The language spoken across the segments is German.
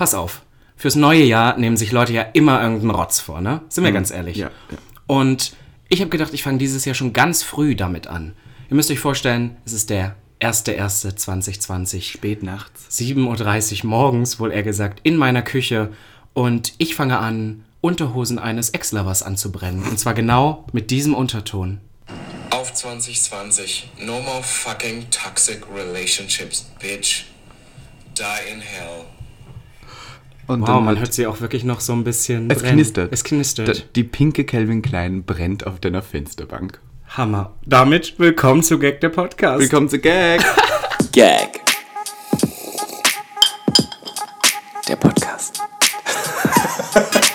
pass auf. Fürs neue Jahr nehmen sich Leute ja immer irgendeinen Rotz vor, ne? Sind wir ganz ehrlich. Mhm. Ja, ja. Und ich habe gedacht, ich fange dieses Jahr schon ganz früh damit an. Ihr müsst euch vorstellen, es ist der 1.1.2020. Spät nachts. 7.30 Uhr morgens, wohl eher gesagt, in meiner Küche. Und ich fange an, Unterhosen eines Ex-Lovers anzubrennen. Und zwar genau mit diesem Unterton. Auf 2020. No more fucking toxic relationships, bitch. Die in hell. Und Wow, dann man hört sie auch wirklich noch so ein bisschen es brennen. knistert. Es knistert. Da- Die pinke Calvin Klein brennt auf deiner Fensterbank. Hammer. Damit willkommen zu Gag der Podcast. Willkommen zu Gag. Gag. Der Podcast.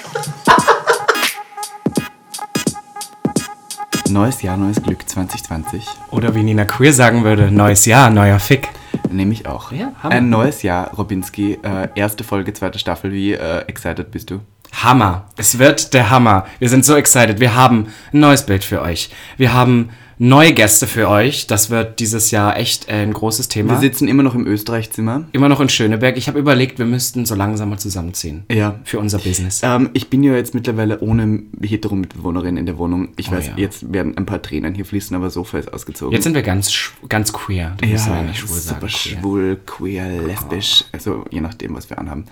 Neues Jahr, neues Glück 2020. Oder wie Nina Queer sagen würde, neues Jahr, neuer Fick. Nehme ich auch. Ja, Hammer. Ein neues Jahr, Robinski. Äh, erste Folge, zweite Staffel. Wie äh, excited bist du? Hammer. Es wird der Hammer. Wir sind so excited. Wir haben ein neues Bild für euch. Wir haben neue Gäste für euch. Das wird dieses Jahr echt äh, ein großes Thema. Wir sitzen immer noch im Österreich-Zimmer. immer noch in Schöneberg. Ich habe überlegt, wir müssten so langsam mal zusammenziehen. Ja. Für unser Business. Ähm, ich bin ja jetzt mittlerweile ohne Hetero-Mitbewohnerin in der Wohnung. Ich weiß, ja. jetzt werden ein paar Tränen hier fließen, aber Sofa ist ausgezogen. Jetzt sind wir ganz, ganz queer. Da müssen wir ja, nicht schwul super sagen. Queer. schwul, queer, lesbisch, also je nachdem, was wir anhaben.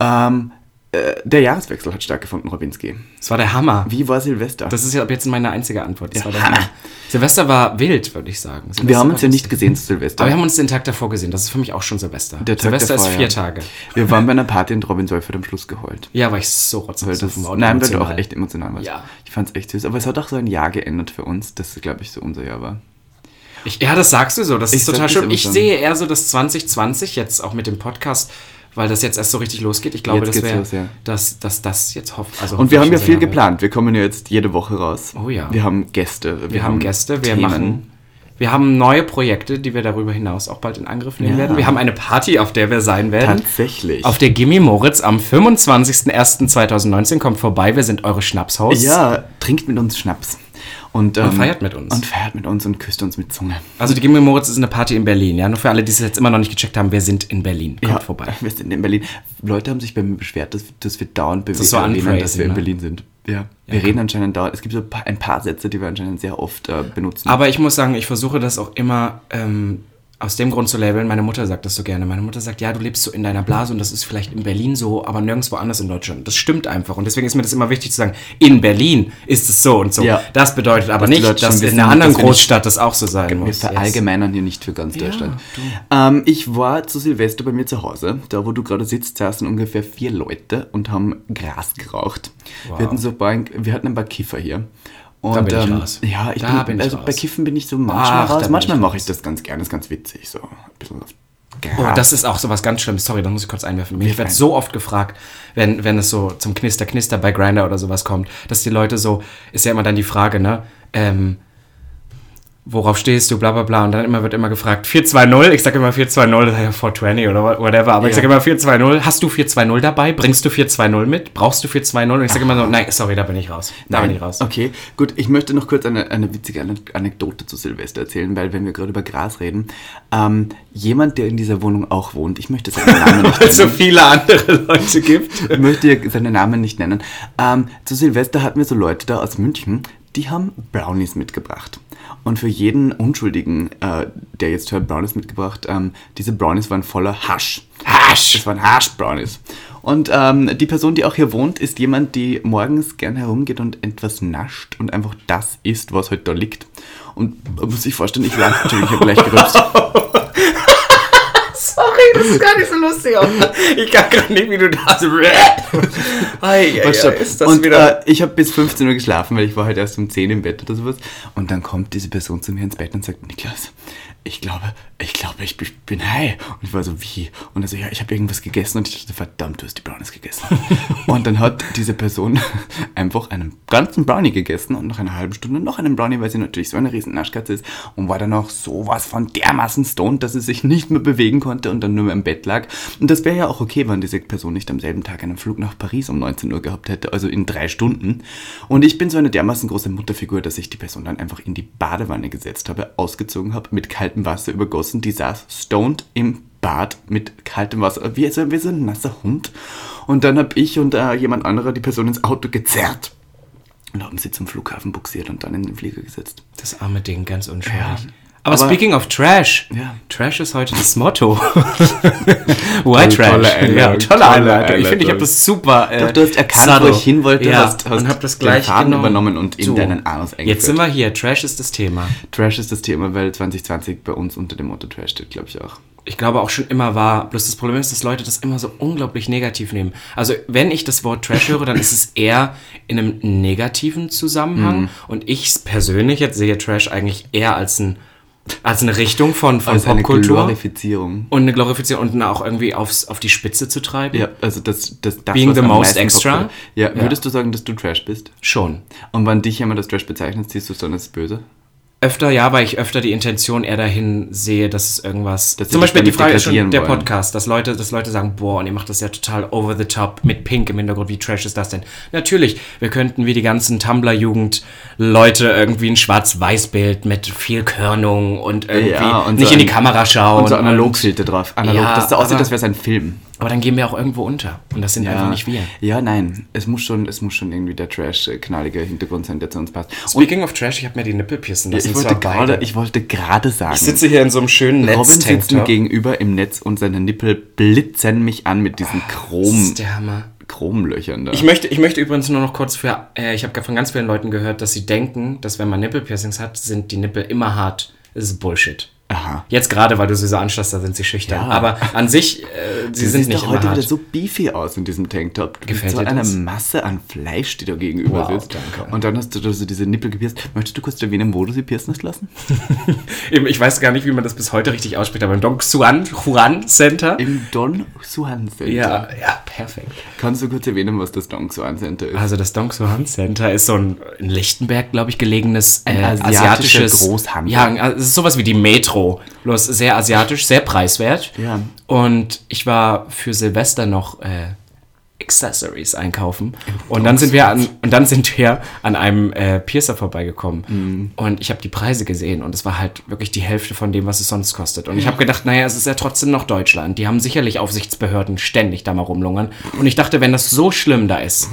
Ähm, äh, der Jahreswechsel hat stattgefunden, Robinski. Das war der Hammer. Wie war Silvester? Das ist ja ab jetzt meine einzige Antwort. Das Ja, war der Hammer. Hammer. Silvester war wild, würde ich sagen. Silvester wir haben war uns ja nicht gesehen zu Silvester. Aber wir haben uns den Tag davor gesehen. Das ist für mich auch schon Silvester. Der Tag Silvester davor, ist ja. vier Tage. wir waren bei einer Party und Robin Seufert am Schluss geheult. Ja, war ich so Weil rotzbesoffen. und nein, weil du auch echt emotional warst. Ja. Ich fand's echt süß. Aber es hat auch so ein Jahr geändert für uns, das, glaube ich, so unser Jahr war. Ich, ja, das sagst du so. Das Ich ist total schön. Ich sehe eher so das 2020 jetzt auch mit dem Podcast, weil das jetzt erst so richtig losgeht. Ich glaube, Jetzt das wäre, ja. dass, dass das jetzt hofft. Also Und wir haben ja viel geplant. Wir kommen ja jetzt jede Woche raus. Oh ja. Wir haben Gäste. wird. Wir haben Gäste, wir Themen. machen. Wir haben neue Projekte, die wir darüber hinaus auch bald in Angriff nehmen Ja. werden. Wir haben eine Party, auf der wir sein werden. Tatsächlich. Auf der Gimme Moritz am 25.01.2019 kommt vorbei. Wir sind eure Schnapshosts. ja, trinkt mit uns Schnaps. Und, ähm, feiert mit uns. Und feiert mit uns und küsst uns mit Zunge. Also die Gimme Moritz ist eine Party in Berlin. Ja, nur für alle, die es jetzt immer noch nicht gecheckt haben, wir sind in Berlin. Kommt vorbei. Wir sind in Berlin. Leute haben sich bei mir beschwert, dass, dass wir dauernd ist so erwähnen, uncrazy, dass wir in ne? Berlin sind. Ja. Wir reden anscheinend dauernd. Es gibt so ein paar, ein paar Sätze, die wir anscheinend sehr oft äh, benutzen. Aber ich muss sagen, ich versuche das auch immer ähm, aus dem Grund zu labeln. Meine Mutter sagt das so gerne. Meine Mutter sagt, ja, du lebst so in deiner Blase und das ist vielleicht in Berlin so, aber nirgendwo anders in Deutschland. Das stimmt einfach. Und deswegen ist mir das immer wichtig zu sagen, in Berlin ist es so und so. Ja. Das bedeutet aber die nicht, schon dass in einer anderen wir Großstadt das auch so sein wir muss. verallgemeinern hier nicht für ganz Deutschland. Ähm, ich war zu Silvester bei mir zu Hause. Da, wo du gerade sitzt, saßen ungefähr vier Leute und haben Gras geraucht. Wir, hatten so ein paar, wir hatten ein paar Kiffer hier. Und, Da bin ich ähm, raus. Ja, ich Da bin, bin also bei raus. Kiffen bin ich so manchmal Ach, raus. Manchmal mache ich das ganz gerne, ist ganz witzig. So ein bisschen Oh, das ist auch so was ganz Schlimmes. Sorry, da muss ich kurz einwerfen. Ich werde so oft gefragt, wenn, wenn es so zum Knister, Knister bei Grinder oder sowas kommt, dass die Leute so, ist ja immer dann die Frage, ne? Ähm, worauf stehst du, bla bla bla. Und dann immer wird immer gefragt, 420, ich sage immer 420, das ist ja 420 oder whatever, aber ich Ja. sage immer 420, hast du 420 dabei? Bringst du 420 mit? Brauchst du 420? Und ich sage immer so, nein, sorry, da bin ich raus. Da bin ich raus. Okay, gut. Ich möchte noch kurz eine, eine witzige Ane- Anekdote zu Silvester erzählen, weil wenn wir gerade über Gras reden, ähm, jemand, der in dieser Wohnung auch wohnt, ich möchte seinen Namen nicht Weil es so nennen. viele andere Leute gibt. Ich möchte seinen Namen nicht nennen. Ähm, zu Silvester hatten wir so Leute da aus München, die haben Brownies mitgebracht. Und für jeden Unschuldigen, äh, der jetzt hört, Brownies mitgebracht, ähm, diese Brownies waren voller Hasch. Hasch! Das waren Hasch-Brownies. Und ähm, die Person, die auch hier wohnt, ist jemand, die morgens gern herumgeht und etwas nascht und einfach das isst, was halt da liegt. Und man muss sich vorstellen, ich lag natürlich, ich habe gleich gerübst. Das ist gar nicht so lustig. Ich kann gerade nicht, wie du da so. Ei, ei, ei, ist das und wieder. äh, ich habe bis 15 Uhr geschlafen, weil ich war halt erst um 10 im Bett oder sowas. Und dann kommt diese Person zu mir ins Bett und sagt, Niklas, ich glaube, ich glaube, ich bin- high. Und ich war so, wie? Und er so, ja, ich habe irgendwas gegessen und ich dachte, verdammt, du hast die Brownies gegessen. und dann hat diese Person einfach einen ganzen Brownie gegessen und nach einer halben Stunde noch einen Brownie, weil sie natürlich so eine riesen Naschkatze ist und war dann auch sowas von dermaßen stoned, dass sie sich nicht mehr bewegen konnte und dann nur mehr im Bett lag. Und das wäre ja auch okay, wenn diese Person nicht am selben Tag einen Flug nach Paris um 19 Uhr gehabt hätte, also in drei Stunden. Und ich bin so eine dermaßen große Mutterfigur, dass ich die Person dann einfach in die Badewanne gesetzt habe, ausgezogen habe, mit kaltem Wasser übergossen, die saß stoned im Bad mit kaltem Wasser, wie so, wie so ein nasser Hund. Und dann habe ich und äh, jemand anderer die Person ins Auto gezerrt und haben sie zum Flughafen buxiert und dann in den Flieger gesetzt. Das arme Ding, ganz unschuldig. Ja. Aber, Aber- speaking of Trash, Ja. Trash ist heute das Motto. Why Tolle- Trash? tolle Einleitung, ja, tolle tolle Einleitung. Ich finde, ich habe das super. Äh, Doch, du hast erkannt, subtle. wo ich hin wollte, ja, hast, hast und habe das den gleich Faden genommen. übernommen und in deinen Anus eingeführt. Jetzt sind wir hier. Trash ist das Thema. Trash ist das Thema, weil 2020 bei uns unter dem Motto Trash steht, glaube ich auch. ich glaube auch schon immer war. Bloß das Problem ist, dass Leute das immer so unglaublich negativ nehmen. Also wenn ich das Wort Trash höre, dann ist es eher in einem negativen Mhm. Zusammenhang. Und ich persönlich jetzt sehe Trash eigentlich eher als, ein, als eine Richtung von, von Also eine Popkultur. Glorifizierung. Und eine Glorifizierung und eine auch irgendwie aufs, auf die Spitze zu treiben. Ja, also das, das, das Being was the most extra? popkulär- Ja, Ja. würdest du sagen, dass du Trash bist? Schon. Und wenn dich jemand als Trash bezeichnet, siehst du es dann als böse? Öfter ja, weil ich öfter die Intention eher dahin sehe, dass es irgendwas. Dass zum Beispiel die Frage ist schon der wollen. Podcast, dass Leute, dass Leute sagen, boah, und ihr macht das ja total over the top mit Pink im Hintergrund. Wie trash ist das denn? Natürlich, wir könnten wie die ganzen Tumblr-Jugend Leute irgendwie ein Schwarz-Weiß-Bild mit viel Körnung und irgendwie Ja, und nicht so in die Kamera schauen. Und so Analogfilter drauf. Analog, Ja, dass es so aussieht, als wäre es ein Film. Aber dann gehen wir auch irgendwo unter. Und das sind einfach nicht wir. Ja, nein. Es muss schon, es muss schon irgendwie der Trash-knallige Hintergrund sein, der zu uns passt. Und Speaking of Trash, ich habe mir die Nippel piercen lassen. ich und wollte zwar gerade, beide. ich wollte gerade sagen. ich sitze hier in so einem schönen Robin sitzt mir gegenüber im Netz und seine Nippel blitzen mich an mit diesen Das Chrom, der Hammer. Chromlöchern da. Ich möchte, ich möchte übrigens nur noch kurz für, äh, ich habe von ganz vielen Leuten gehört, dass sie denken, dass wenn man Nippelpiercings hat, sind die Nippel immer hart. Das ist Bullshit. Aha. Jetzt gerade, weil du sie so anschaust, da sind sie schüchtern. Ja. Aber an sich, äh, sie Sie sind nicht doch heute hart. wieder so beefy aus in diesem Tanktop. Du Gefällt bist so dir eine das? Masse an Fleisch, die da gegenüber Wow, sitzt. danke. Und dann hast du da so diese Nippel gepierst. Möchtest du kurz erwähnen, wo du sie piercen hast lassen? Ich weiß gar nicht, wie man das bis heute richtig ausspricht, aber im Dong Xuan Juan Center. Im Don Juan Center. Ja, ja, perfekt. Kannst du kurz erwähnen, was das Don Juan Center ist? Also das Dong Xuan Center ist so ein in Lichtenberg, glaube ich, gelegenes äh, Ein asiatischer asiatisches Großhandel. Ja, also es ist sowas wie die Metro, bloß sehr asiatisch, sehr preiswert. Ja. Und ich war für Silvester noch äh, Accessories einkaufen und dann sind wir an und dann sind wir an einem äh, Piercer vorbeigekommen Mhm. und ich habe die Preise gesehen und es war halt wirklich die Hälfte von dem, was es sonst kostet. Und ich habe gedacht, naja, es ist ja trotzdem noch Deutschland. Die haben sicherlich Aufsichtsbehörden ständig da mal rumlungern. Und ich dachte, wenn das so schlimm da ist,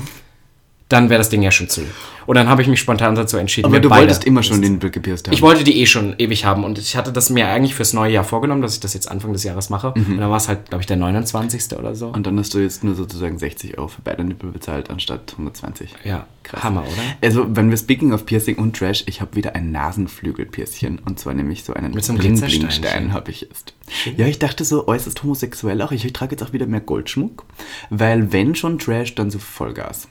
dann wäre das Ding ja schon zu. Und dann habe ich mich spontan dazu entschieden. Aber du wolltest immer schon den Nippel gepierst haben. ich wollte die eh schon ewig haben und ich hatte das mir eigentlich fürs neue Jahr vorgenommen, dass ich das jetzt Anfang des Jahres mache. Und dann war es halt, glaube ich, der 29. oder so. Mhm. Und dann hast du jetzt nur sozusagen 60 Euro für beide Nippel bezahlt, anstatt 120. ja, Krass. Hammer, oder? Also, wenn wir speaking of Piercing und Trash, ich habe wieder ein Nasenflügelpiercchen. Und zwar nämlich so einen Mit so einem Glitzersteinchen. habe ich jetzt. Ja, ich dachte so äußerst homosexuell auch. Ich, ich trage jetzt auch wieder mehr Goldschmuck. Weil wenn schon Trash, dann so Vollgas.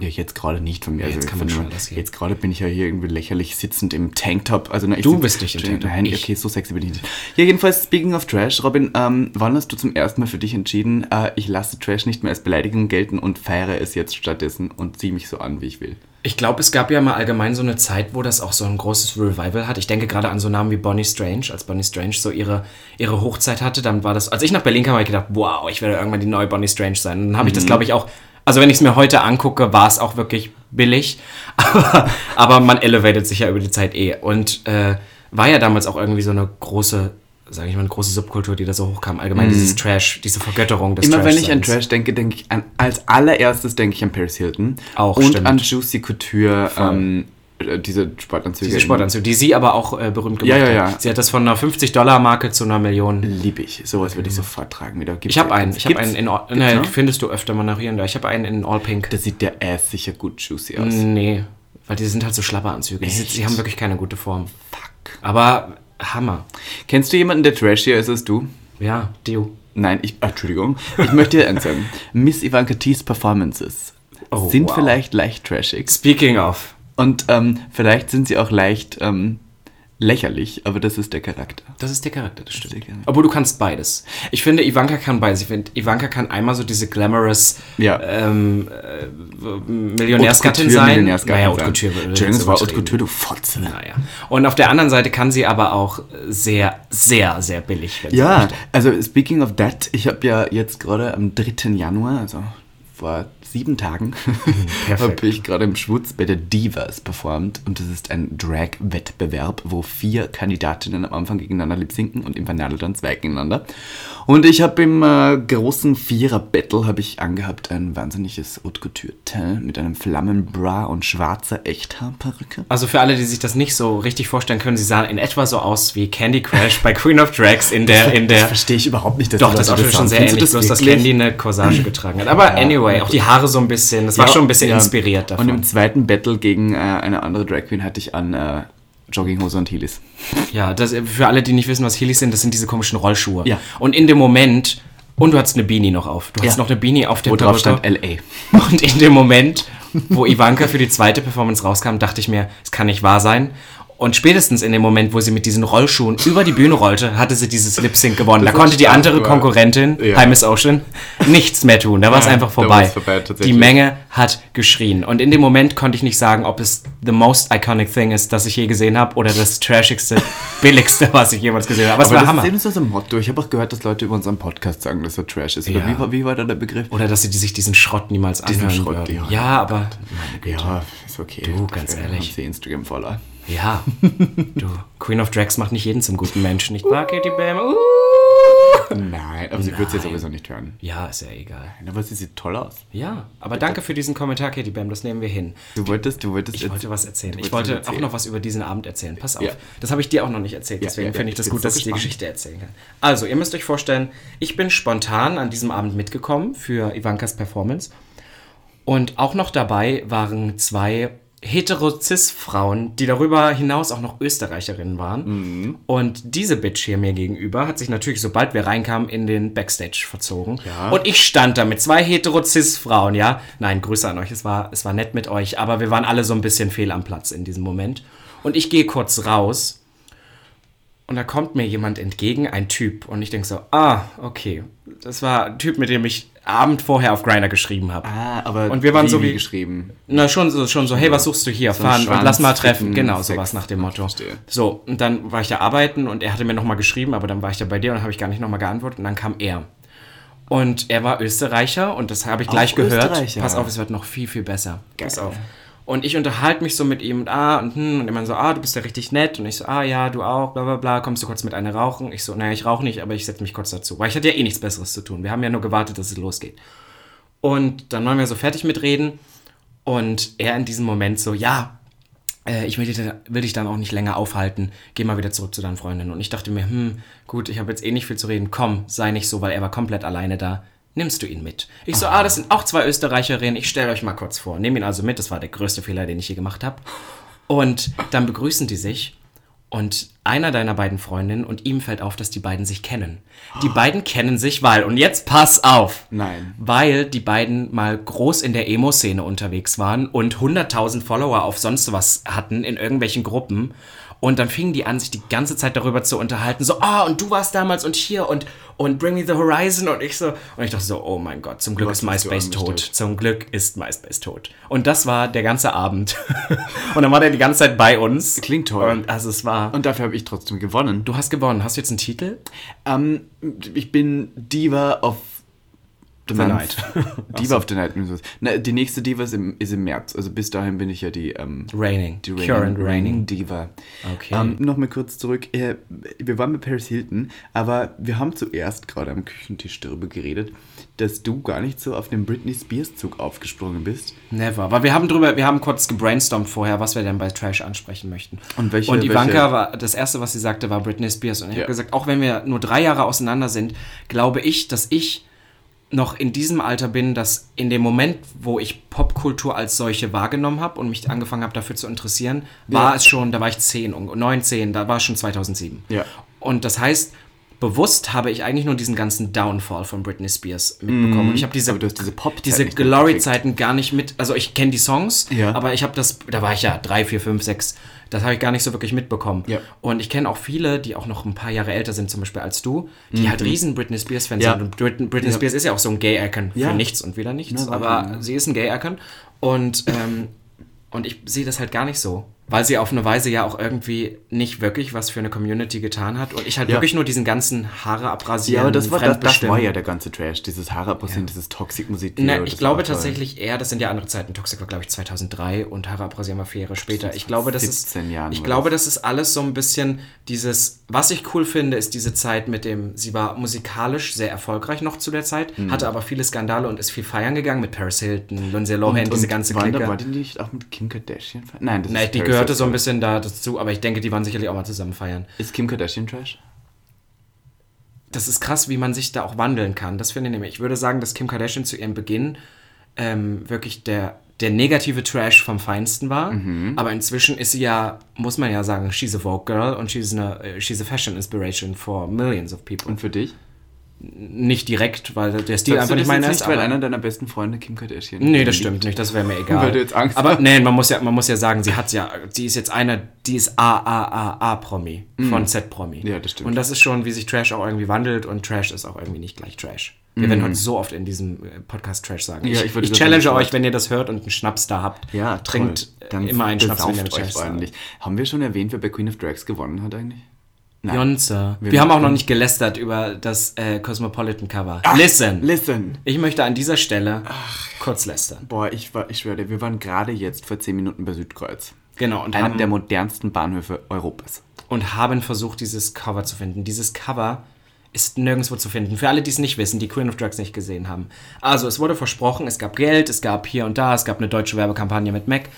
Ja, jetzt gerade nicht von mir. jetzt kann man schon hier. Jetzt gerade bin ich ja hier irgendwie lächerlich sitzend im Tanktop. Also, ich Du sitz- bist nicht im Tanktop, Nein, ich. okay, so sexy bin ich nicht. Ja, jedenfalls, speaking of Trash, Robin, ähm, wann hast du zum ersten Mal für dich entschieden, äh, ich lasse Trash nicht mehr als Beleidigung gelten und feiere es jetzt stattdessen und ziehe mich so an, wie ich will? Ich glaube, es gab ja mal allgemein so eine Zeit, wo das auch so ein großes Revival hat. Ich denke gerade an so Namen wie Bonnie Strange. Als Bonnie Strange so ihre, ihre Hochzeit hatte, dann war das, als ich nach Berlin kam, habe ich gedacht, wow, ich werde irgendwann die neue Bonnie Strange sein. Und dann habe ich das, glaube ich, auch, also wenn ich es mir heute angucke, war es auch wirklich billig. Aber, aber man elevated sich ja über die Zeit eh. Und äh, war ja damals auch irgendwie so eine große, sage ich mal, eine große Subkultur, die da so hochkam. Allgemein dieses Trash, diese Vergötterung des Immer wenn ich an. Trash denke, denke ich an, als allererstes denke ich an Paris Hilton. Auch, Und stimmt. an Juicy Couture, ähm, äh, diese Sportanzüge. Diese Sportanzüge, die sie aber auch äh, berühmt Ja, gemacht ja, hat. ja. Sie hat das von einer 50-Dollar-Marke zu einer Million. Liebe ich. Sowas würde ich sofort tragen wieder. Gibt's- Ich habe einen. Ich habe einen in All, ne, noch? findest du öfter mal nach da. Ich habe einen in All Pink. Da sieht der Ass sicher gut juicy aus. Nee, weil die sind halt so Schlapperanzüge. Die, sind- die haben wirklich keine gute Form. Fuck. Aber Hammer. Kennst du jemanden, der trashier ist als du? Ja, Dio. Nein, ich, ah, Entschuldigung. Ich möchte dir eins sagen. Miss Ivanka T's Performances Oh, sind wow. vielleicht leicht trashig. Speaking of. Und ähm, vielleicht sind sie auch leicht ähm, lächerlich, aber das ist der Charakter. Das ist der Charakter, das stimmt. der Charakter. Obwohl du kannst beides. Ich finde, Ivanka kann beides. Ich finde, Ivanka kann einmal so diese glamorous Ja. ähm, äh, Millionärsgattin sein. Millionärsgattin naja, Haute. Couture. Entschuldigung, es war Haute. Couture, du Fotze. Naja. Und auf der anderen Seite kann sie aber auch sehr, sehr, sehr billig. Sie Ja, also speaking of that, ich habe ja jetzt gerade am 3. Januar, also vor sieben Tagen habe ich gerade im Schwutz bei der Divas performt und das ist ein Drag-Wettbewerb, wo vier Kandidatinnen am Anfang gegeneinander lip-sinken und im Finale dann zwei gegeneinander. Und ich habe im äh, großen Vierer-Battle habe ich angehabt ein wahnsinniges Haute Couture-Teil mit einem Flammenbra und schwarzer Echthaarperücke. Also für alle, die sich das nicht so richtig vorstellen können, sie sahen in etwa so aus wie Candy Crush bei Queen of Drags in der, in der. das verstehe ich überhaupt nicht. Dass Doch, das ist schon sehr ähnlich, bloß dass? Candy eine Corsage getragen hat. Aber anyway, auch die Haare so ein bisschen, das war Ja, schon ein bisschen ja. inspiriert davon. Und im zweiten Battle gegen äh, eine andere Drag Queen hatte ich an äh, Jogginghose und Heelys. Ja, das, für alle, die nicht wissen, was Heelys sind, das sind diese komischen Rollschuhe. Ja. Und in dem Moment, und du hattest eine Beanie noch auf. Du hast Ja. noch eine Beanie auf dem Wo drauf stand LA. Und in dem Moment, wo Ivanka für die zweite Performance rauskam, dachte ich mir, es kann nicht wahr sein. Und spätestens in dem Moment, wo sie mit diesen Rollschuhen über die Bühne rollte, hatte sie dieses Lip Sync gewonnen. Da Das konnte ist die andere Konkurrentin, Ja. Hi Miss Ocean, nichts mehr tun. Da war es einfach da vorbei. die Menge hat geschrien. Und in dem Moment konnte ich nicht sagen, ob es the most iconic thing ist, das ich je gesehen habe, oder das trashigste, billigste, was ich jemals gesehen habe. Aber, Aber es war das Hammer. ist eben so ein Motto. Ich habe auch gehört, dass Leute über unseren Podcast sagen, dass er Trash ist. Oder Ja. wie, war- wie war da der Begriff? Oder dass sie sich diesen Schrott niemals Diesen anhören Schrott, würden. ja. Ja, aber Ja, ist okay. Du, ganz ehrlich. Haben sie Instagram-Follower. Ja, du, Queen of Drags macht nicht jeden zum guten Menschen, nicht wahr, Katie Bam? Uh. Nein, aber sie wird es jetzt Nein. sowieso nicht hören. Ja, ist ja egal. Aber sie sieht toll aus. Ja, aber danke für diesen Kommentar, Katie Bam, das nehmen wir hin. Du wolltest, du wolltest Ich wollte was erzählen. Ich wollte was auch erzählen. noch was über diesen Abend erzählen. Pass auf. Ja. Das habe ich dir auch noch nicht erzählt, Ja, deswegen ja, ja. finde ich das Ich gut, so dass ich die. Geschichte erzählen kann. Also, ihr müsst euch vorstellen, ich bin spontan an diesem Abend mitgekommen für Ivankas Performance. Und auch noch dabei waren zwei hetero-cis-Frauen, die darüber hinaus auch noch Österreicherinnen waren. Mhm. Und diese Bitch hier mir gegenüber hat sich natürlich, sobald wir reinkamen, in den Backstage verzogen. Ja. Und ich stand da mit zwei hetero-cis-Frauen, ja. Nein, Grüße an euch, es war, es war nett mit euch, aber wir waren alle so ein bisschen fehl am Platz in diesem Moment. Und ich gehe kurz raus und da kommt mir jemand entgegen, ein Typ. Und ich denke so, ah, okay. Das war ein Typ, mit dem ich Abend vorher auf Grinder geschrieben habe. Ah, aber Und wir waren so wie- geschrieben. Na, schon so, schon so, hey, was suchst du hier? So Fahren und lass mal treffen. Genau, sowas nach dem Motto. Verstehe. So, und dann war ich da arbeiten und er hatte mir nochmal geschrieben, aber dann war ich da bei dir und habe ich gar nicht nochmal geantwortet und dann kam er. Und er war Österreicher und das habe ich gleich gehört. Österreicher. Pass auf, es wird noch viel, viel besser. Pass auf. Und ich unterhalte mich so mit ihm und ah und hm und immer so, ah, du bist ja richtig nett. Und ich so, ah ja, du auch, bla bla bla, kommst du kurz mit einer rauchen? Ich so, naja, ich rauche nicht, aber ich setze mich kurz dazu. Weil ich hatte ja eh nichts Besseres zu tun. Wir haben ja nur gewartet, dass es losgeht. Und dann waren wir so fertig mit Reden und er in diesem Moment so, ja, äh, ich will dich, will dich dann auch nicht länger aufhalten, geh mal wieder zurück zu deinen Freundinnen. Und ich dachte mir, hm, gut, ich habe jetzt eh nicht viel zu reden, komm, sei nicht so, weil er war komplett alleine da. Nimmst du ihn mit? Ich so, ah, das sind auch zwei Österreicherinnen, ich stelle euch mal kurz vor. Nehm ihn also mit, das war der größte Fehler, den ich je gemacht habe. Und dann begrüßen die sich und einer deiner beiden Freundinnen und ihm fällt auf, dass die beiden sich kennen. Die beiden kennen sich, weil, und jetzt pass auf, Nein. weil die beiden mal groß in der Emo-Szene unterwegs waren und 100.000 Follower auf sonst was hatten in irgendwelchen Gruppen. Und dann fingen die an, sich die ganze Zeit darüber zu unterhalten. So, ah, und du warst damals und hier und, und Bring Me the Horizon. Und ich so, und ich dachte so, oh mein Gott, zum Glück ist MySpace tot. angestellt? Zum Glück ist MySpace tot. Und das war der ganze Abend. und dann war der die ganze Zeit bei uns. Klingt toll. Und also es war. Und dafür habe ich trotzdem gewonnen. du hast gewonnen. Hast du jetzt einen Titel? Ähm, ich bin Diva of the. Night. Diva of the Night. Na, die nächste Diva ist im, ist im März. Also bis dahin bin ich ja die, ähm, Raining. die Current Raining. Diva. Okay. Ähm, Nochmal kurz zurück. Äh, wir waren bei Paris Hilton, aber wir haben zuerst gerade am Küchentisch darüber geredet, dass du gar nicht so auf den Britney Spears Zug aufgesprungen bist. Never. Aber wir haben drüber, wir haben kurz gebrainstormt vorher, was wir denn bei Trash ansprechen möchten. Und welche- Und Ivanka welche- war, das erste, was sie sagte, war Britney Spears. Und ich Ja. habe gesagt, auch wenn wir nur drei Jahre auseinander sind, glaube ich, dass ich noch in diesem Alter bin, dass in dem Moment, wo ich Popkultur als solche wahrgenommen habe und mich angefangen habe, dafür zu interessieren, war Ja. es schon, da war ich 10, un- 9, 10, da war es schon 2007. Ja. Und das heißt, bewusst habe ich eigentlich nur diesen ganzen Downfall von Britney Spears mitbekommen. Und ich habe diese, diese diese Glory-Zeiten gar nicht mit, also ich kenne die Songs, Ja. aber ich habe das, da war ich ja drei, vier, fünf, sechs, das habe ich gar nicht so wirklich mitbekommen. Ja. Und ich kenne auch viele, die auch noch ein paar Jahre älter sind, zum Beispiel als du, die halt riesen Britney Spears-Fans Mhm. Ja. sind. Und Britney, Britney. Spears ist ja auch so ein Gay-Icon für nichts und wieder nichts, aber sie ist ein Gay-Icon. Und, ähm, und ich sehe das halt gar nicht so. Weil sie auf eine Weise ja auch irgendwie nicht wirklich was für eine Community getan hat. Und ich halt Ja. wirklich nur diesen ganzen Haare abrasieren, Ja, aber das war, das, das war ja der ganze Trash, dieses Haarabrasieren, dieses Toxic-Musik. Ne, ich glaube tatsächlich eher, das sind ja andere Zeiten. Toxic war, glaube ich, 2003 und Haare abrasieren war vier Jahre später. Ich glaube, das ist, 17 Jahren ich glaube, das. ist alles so ein bisschen dieses, was ich cool finde, ist diese Zeit mit dem, sie war musikalisch sehr erfolgreich noch zu der Zeit, Mhm. hatte aber viele Skandale und ist viel feiern gegangen mit Paris Hilton, Lindsay Lohan, diese ganze war, Clique. War die nicht auch mit Kim Kardashian? Nein, das Nee, ist die Paris gehörte so ein bisschen da dazu, aber ich denke, die waren sicherlich auch mal zusammen feiern. Ist Kim Kardashian Trash? das ist krass, wie man sich da auch wandeln kann. Das finde ich nämlich. Ich würde sagen, dass Kim Kardashian zu ihrem Beginn ähm, wirklich der, der negative Trash vom Feinsten war. Mhm. Aber inzwischen ist sie ja, muss man ja sagen, she's a Vogue Girl und she's, eine, äh, she's a Fashion Inspiration for millions of people. Und für dich? Nicht direkt, weil der Stil Sagst einfach nicht meiner ist. nicht, weil einer deiner besten Freunde Kim Kardashian Nee, das stimmt nicht, das wäre mir egal. Weil du jetzt Angst Aber hast. nee, man muss ja, man muss ja sagen, sie hat ja, die ist jetzt einer, die ist AAAA-Promi von Z-Promi. Mhm. Ja, das stimmt. Und das ist schon, wie sich Trash auch irgendwie wandelt und Trash ist auch irgendwie nicht gleich Trash. Wir werden heute so oft in diesem äh, Podcast Trash sagen. Mhm. Ja, ich, ich würde ich challenge euch, wenn ihr das hört und einen Schnaps da habt, Ja, trinkt Dann immer einen Schnaps, wenn ihr besauft Trash. Haben wir schon erwähnt, wer bei Queen of Drags gewonnen hat eigentlich? Nein. Jonze. Wir, Wir haben auch noch nicht gelästert über das äh, Cosmopolitan Cover. Listen. Listen. Ich möchte an dieser Stelle kurz lästern. Boah, ich, war, ich schwöre dir, wir waren gerade jetzt vor 10 Minuten bei Südkreuz. Genau. Und Einem der modernsten Bahnhöfe Europas. und haben versucht, dieses Cover zu finden. Dieses Cover ist nirgendwo zu finden. Für alle, die es nicht wissen, die Queen of Drugs nicht gesehen haben. Also, es wurde versprochen, es gab Geld, es gab hier und da, es gab eine deutsche Werbekampagne mit Mac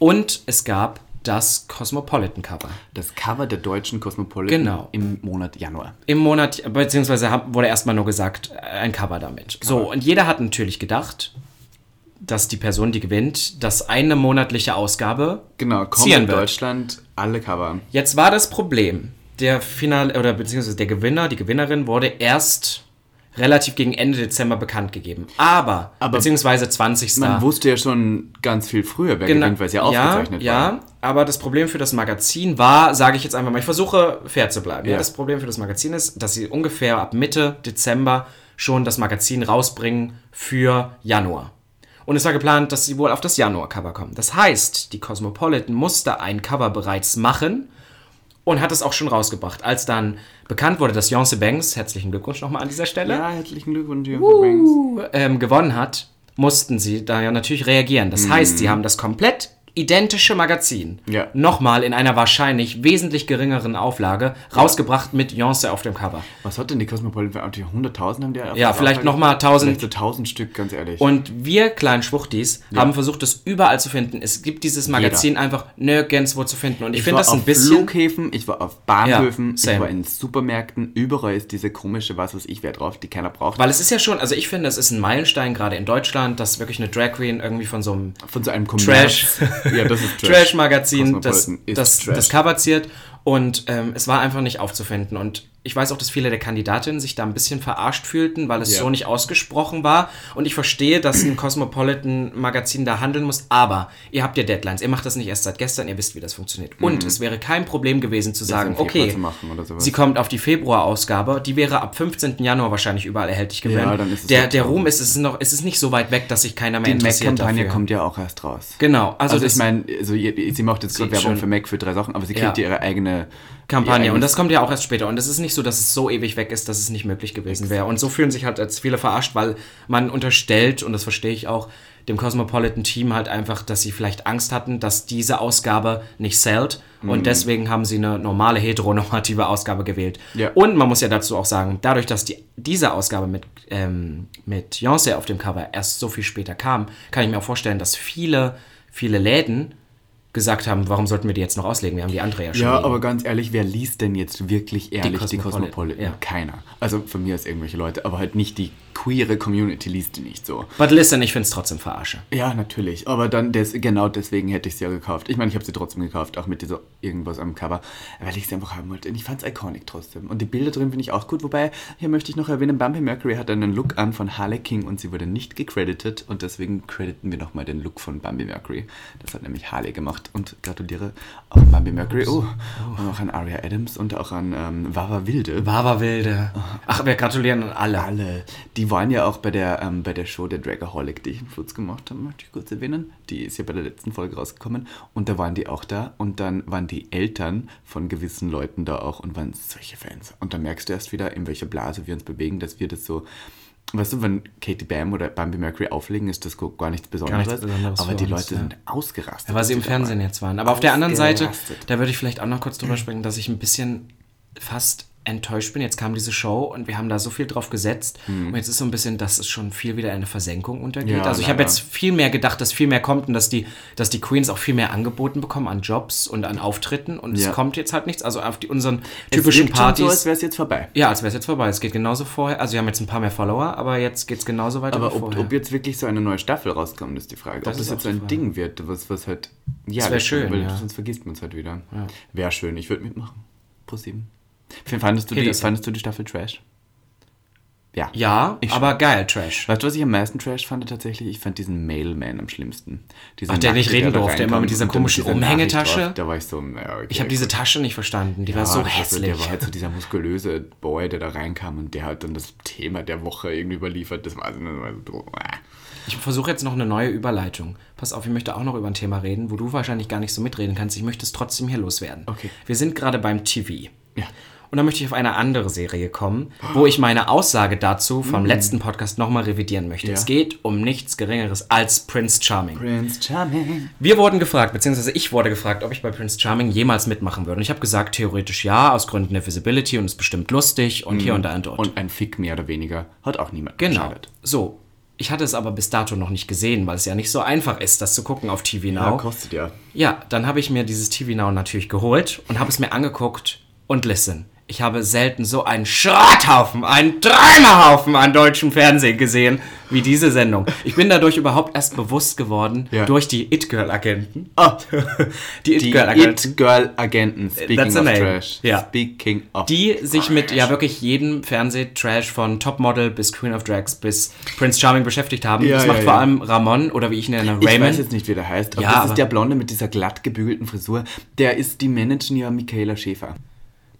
und es gab das Cosmopolitan Cover. Das Cover der deutschen Cosmopolitan Genau. im Monat Januar. Im Monat, beziehungsweise wurde erstmal nur gesagt, äh, ein Cover damit. So, und jeder hat natürlich gedacht, dass die Person, die gewinnt, das eine monatliche Ausgabe Genau, kommt in wird. Deutschland alle Cover. Jetzt war das Problem, der Final oder beziehungsweise der Gewinner, die Gewinnerin wurde erst relativ gegen Ende Dezember bekannt gegeben. Aber, Aber beziehungsweise 20. Man wusste ja schon ganz viel früher, wer gewinnt, weil es ja aufgezeichnet ja, war. Ja, aber das Problem für das Magazin war, sage ich jetzt einfach mal, ich versuche fair zu bleiben. Ja. Das Problem für das Magazin ist, dass sie ungefähr ab Mitte Dezember schon das Magazin rausbringen für Januar. Und es war geplant, dass sie wohl auf das Januar-Cover kommen. Das heißt, die Cosmopolitan musste ein Cover bereits machen und hat es auch schon rausgebracht. Als dann bekannt wurde, dass Yonce Banks, herzlichen Glückwunsch nochmal an dieser Stelle, Ja, herzlichen Glückwunsch, Jürgen übrigens. ähm, gewonnen hat, mussten sie da ja natürlich reagieren. Das heißt, sie haben das komplett identische Magazin Ja. nochmal in einer wahrscheinlich wesentlich geringeren Auflage rausgebracht mit Yonce auf dem Cover. Was hat denn die Cosmopolitan für 100.000 haben die auf Ja, vielleicht Auflage? noch mal 1000. Vielleicht so 1000 Stück, ganz ehrlich. Und wir kleinen Schwuchtis haben versucht, es überall zu finden. Es gibt dieses Magazin einfach nirgendwo zu finden. Und ich, finde war das ein auf bisschen... Flughäfen, ich war auf Bahnhöfen, Ja, ich war in Supermärkten, überall ist diese komische was weiß ich wer drauf, die keiner braucht. Weil es ist ja schon, also ich finde, es ist ein Meilenstein, gerade in Deutschland, dass wirklich eine Drag Queen irgendwie von so einem Von so einem Trash. Ja, das ist Trash. Trash-Magazin, das, das, das Cover ziert. Und ähm, es war einfach nicht aufzufinden. Und ich weiß auch, dass viele der Kandidatinnen sich da ein bisschen verarscht fühlten, weil es Ja. so nicht ausgesprochen war. Und ich verstehe, dass ein Cosmopolitan-Magazin da handeln muss. Aber ihr habt ja Deadlines. Ihr macht das nicht erst seit gestern. Ihr wisst, wie das funktioniert. Und es wäre kein Problem gewesen zu sagen, okay, sie kommt auf die Februar-Ausgabe. Die wäre ab 15. Januar wahrscheinlich überall erhältlich gewesen. Ja, es der, der. Ruhm ist es, noch, es ist nicht so weit weg, dass sich keiner mehr die interessiert Mac-Kampagne dafür. kommt ja auch erst raus. Genau. Also, Also, das, ich meine, also, sie macht jetzt gerade Werbung schon. für Mac für drei Sachen, aber sie kriegt ja ihre eigene Kampagne. Und das kommt ja auch erst später. Und es ist nicht so, dass es so ewig weg ist, dass es nicht möglich gewesen wäre. Und so fühlen sich halt als viele verarscht, weil man unterstellt, und das verstehe ich auch, dem Cosmopolitan-Team halt einfach, dass sie vielleicht Angst hatten, dass diese Ausgabe nicht zählt. Mhm. Und deswegen haben sie eine normale heteronormative Ausgabe gewählt. Ja. Und man muss ja dazu auch sagen, dadurch, dass die, diese Ausgabe mit, ähm, mit Beyoncé auf dem Cover erst so viel später kam, kann ich mir auch vorstellen, dass viele, viele Läden gesagt haben, warum sollten wir die jetzt noch auslegen? Wir haben die andere ja schon. Ja, aber ganz ehrlich, wer liest denn jetzt wirklich ehrlich die Cosmopolitan, Cosmopolitan? ja. Keiner. Also von mir aus irgendwelche Leute, aber halt nicht die queere Community liest die nicht so. But listen, ich finde es trotzdem verarsche. Ja, natürlich. Aber dann des, genau deswegen hätte ich sie ja gekauft. Ich meine, ich habe sie trotzdem gekauft, auch mit dieser irgendwas am Cover, weil ich sie einfach haben wollte. Und ich fand es iconic trotzdem. Und die Bilder drin finde ich auch gut. Wobei, hier möchte ich noch erwähnen, Bambi Mercury hat einen Look an von Harley King und sie wurde nicht gecredited. Und deswegen crediten wir nochmal den Look von Bambi Mercury. Das hat nämlich Harley gemacht. Und gratuliere auch Bambi Mercury. Oh, und auch an Aria Adams und auch an ähm, Wawa Wilde. Bava Wilde. Ach, wir gratulieren an alle. Alle. Die Die waren ja auch bei der, ähm, bei der Show der Dragaholic, die ich im Fluss gemacht habe, möchte ich kurz erwähnen. Die ist ja bei der letzten Folge rausgekommen. Und da waren die auch da. Und dann waren die Eltern von gewissen Leuten da auch und waren solche Fans. Und da merkst du erst wieder, in welcher Blase wir uns bewegen, dass wir das so. Weißt du, wenn Katie Bam oder Bambi Mercury auflegen, ist das gar nichts Besonderes. Besonderes aber die uns, Leute ja. sind ausgerastet. Ja, weil sie im Fernsehen jetzt waren. Aber auf der anderen Seite, da würde ich vielleicht auch noch kurz drüber sprechen, dass ich ein bisschen fast enttäuscht bin. Jetzt kam diese Show und wir haben da so viel drauf gesetzt. Und jetzt ist so ein bisschen, dass es schon viel wieder in eine Versenkung untergeht. Ja, also ich habe jetzt viel mehr gedacht, dass viel mehr kommt und dass die, dass die Queens auch viel mehr angeboten bekommen an Jobs und an Auftritten. Und Ja. es kommt jetzt halt nichts. Also auf die, unseren Es typischen schon Partys. so, als wäre es jetzt vorbei. ja, als wäre es jetzt vorbei. Es geht genauso vorher. Also wir haben jetzt ein paar mehr Follower, aber jetzt geht es genauso weiter Aber ob, ob jetzt wirklich so eine neue Staffel rauskommt, ist die Frage. Das ob das jetzt so ein Frage. Ding wird, was, was halt. Ja, Das wär schön, Weil ja. sonst vergisst man es halt wieder. Wäre schön, ich würde mitmachen. Pro sieben. Fandest du, Okay, die, fandest du die Staffel Trash? Ja. ja, aber geil, Trash. Weißt du, was ich am meisten Trash fand tatsächlich? Ich fand diesen Mailman am schlimmsten. Dieser Ach, der nicht reden durfte, immer reinkam mit dieser komischen dieser Umhängetasche. drauf, Da war ich so, ja, okay, Ich habe diese. Tasche nicht verstanden. Die war Ja, so war hässlich. der war halt so dieser muskulöse Boy, der da reinkam und der hat dann das Thema der Woche irgendwie überliefert. Das war so, so. Ich versuche jetzt noch eine neue Überleitung. Pass auf, ich möchte auch noch über ein Thema reden, wo du wahrscheinlich gar nicht so mitreden kannst. Ich möchte es trotzdem hier loswerden. Okay. Wir sind gerade beim TV. Ja. Und da möchte ich auf eine andere Serie kommen, wo ich meine Aussage dazu vom letzten Podcast nochmal revidieren möchte. Ja. Es geht um nichts Geringeres als Prince Charming. Prince Charming. Wir wurden gefragt, beziehungsweise ich wurde gefragt, ob ich bei Prince Charming jemals mitmachen würde. Und ich habe gesagt, theoretisch ja, aus Gründen der Visibility und ist bestimmt lustig und hier und da und dort. Und ein Fick mehr oder weniger hat auch niemand Genau. geschadet. So. Ich hatte es aber bis dato noch nicht gesehen, weil es ja nicht so einfach ist, das zu gucken auf TV Now. Ja, kostet ja. Ja, dann habe ich mir dieses TV Now natürlich geholt und habe es mir angeguckt und listen. Ich habe selten so einen Schrotthaufen, einen Träumerhaufen an deutschem Fernsehen gesehen wie diese Sendung. Ich bin dadurch überhaupt erst bewusst geworden Ja. durch die It-Girl-Agenten. Ah, Die die It-Girl-Agenten. It-Girl-Agenten. Speaking That's of name. Trash. Ja. Speaking of die sich mit ja wirklich jedem Fernsehtrash von Topmodel bis Queen of Drags bis Prince Charming beschäftigt haben. Ja, das macht vor allem Ramon oder wie ich ihn nenne, Ich Raymond. weiß jetzt nicht, wie der heißt, aber Ja, das aber- ist der Blonde mit dieser glatt gebügelten Frisur. Der ist, die managen ja Michaela Schäfer.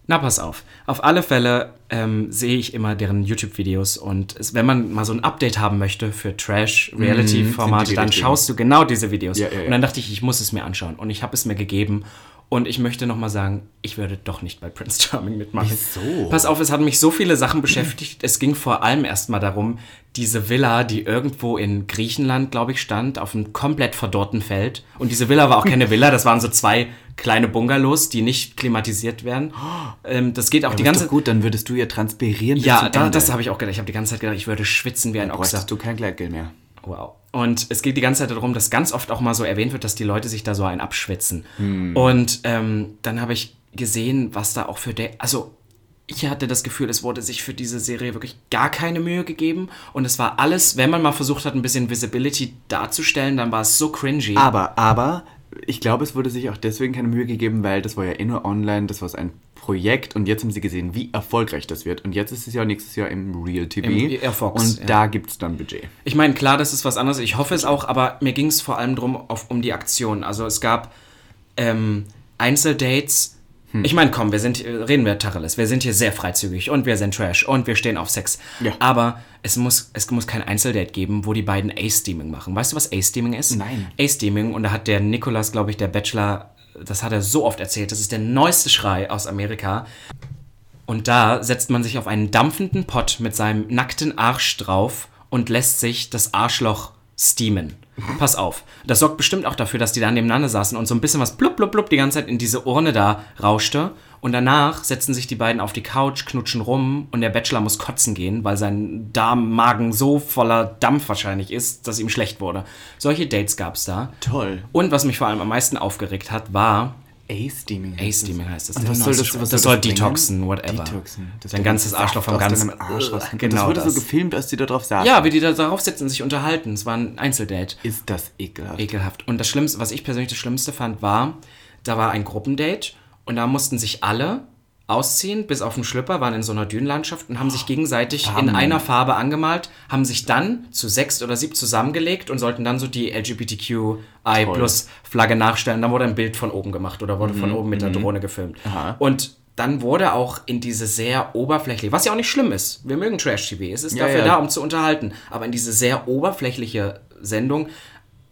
Na, pass auf. Auf alle Fälle ähm, sehe ich immer deren YouTube-Videos und es, wenn man mal so ein Update haben möchte für Trash-Reality-Formate, sind die dann richtigen. schaust du genau diese Videos. Ja, ja, ja. Und dann dachte ich, ich muss es mir anschauen. Und ich habe es mir gegeben. Und ich möchte nochmal sagen, ich würde doch nicht bei Prince Charming mitmachen. Wieso? Pass auf, es hat mich so viele Sachen beschäftigt. Es ging vor allem erstmal darum, diese Villa, die irgendwo in Griechenland, glaube ich, stand, auf einem komplett verdorrten Feld. Und diese Villa war auch keine Villa, das waren so zwei kleine Bungalows, die nicht klimatisiert werden. Ähm, das geht auch die Die ganze ganze gut, dann würdest du ja transpirieren. ja, da, das habe ich auch gedacht. Ich habe die ganze Zeit gedacht, ich würde schwitzen wie ein Ochser. Bräuchtest du kein Gleitgel mehr. Wow. Und es geht die ganze Zeit darum, dass ganz oft auch mal so erwähnt wird, dass die Leute sich da so einen abschwitzen. Hm. Und ähm, dann habe ich gesehen, was da auch für der. Also, ich hatte das Gefühl, es wurde sich für diese Serie wirklich gar keine Mühe gegeben. Und es war alles, wenn man mal versucht hat, ein bisschen Visibility darzustellen, dann war es so cringy. Aber, aber, ich glaube, es wurde sich auch deswegen keine Mühe gegeben, weil das war ja eh nur online, das war ein Projekt und jetzt haben sie gesehen, wie erfolgreich das wird. Und jetzt ist es ja nächstes Jahr im Real TV. Im Air Fox, und ja. da gibt es dann Budget. Ich meine, klar, das ist was anderes. Ich hoffe es auch, aber mir ging es vor allem auf, um die Aktion. Also es gab ähm, Einzeldates. Hm. Ich meine, komm, wir sind, reden wir Tacheles. Wir sind hier sehr freizügig und wir sind Trash und wir stehen auf Sex. Ja. Aber es muss, es muss kein Einzeldate geben, wo die beiden Ace-Steaming machen. Weißt du, was Ace-Steaming ist? Nein. Ace-Steaming, und da hat der Nikolas, glaube ich, der Bachelor, das hat er so oft erzählt, das ist der neueste Schrei aus Amerika. Und da setzt man sich auf einen dampfenden Pott mit seinem nackten Arsch drauf und lässt sich das Arschloch steamen. Pass auf. Das sorgt bestimmt auch dafür, dass die da nebeneinander saßen und so ein bisschen was blub blub blub die ganze Zeit in diese Urne da rauschte. Und danach setzen sich die beiden auf die Couch, knutschen rum und der Bachelor muss kotzen gehen, weil sein Darmmagen so voller Dampf wahrscheinlich ist, dass ihm schlecht wurde. Solche Dates gab es da. Toll. Und was mich vor allem am meisten aufgeregt hat, war, A-Steaming. A-Steaming heißt das. Und was soll das, was das soll das detoxen, whatever. Detoxen. Das Dein ganzes Arschloch vom ganzen Arsch raus. Genau das wurde das. so gefilmt, als die da drauf saßen. Ja, wie die da drauf sitzen und sich unterhalten. Es war ein Einzeldate. Ist das ekelhaft. Ekelhaft. Und das Schlimmste, was ich persönlich das Schlimmste fand, war, da war ein Gruppendate und da mussten sich alle ausziehen, bis auf den Schlüpper, waren in so einer Dünenlandschaft und haben sich gegenseitig in einer Farbe angemalt, haben sich dann zu sechs oder sieben zusammengelegt und sollten dann so die LGBTQI plus Flagge nachstellen. Dann wurde ein Bild von oben gemacht oder wurde von oben mit der Drohne gefilmt. Und dann wurde auch in diese sehr oberflächliche, was ja auch nicht schlimm ist, wir mögen Trash-TV, es ist Ja, dafür ja. da, um zu unterhalten, aber in diese sehr oberflächliche Sendung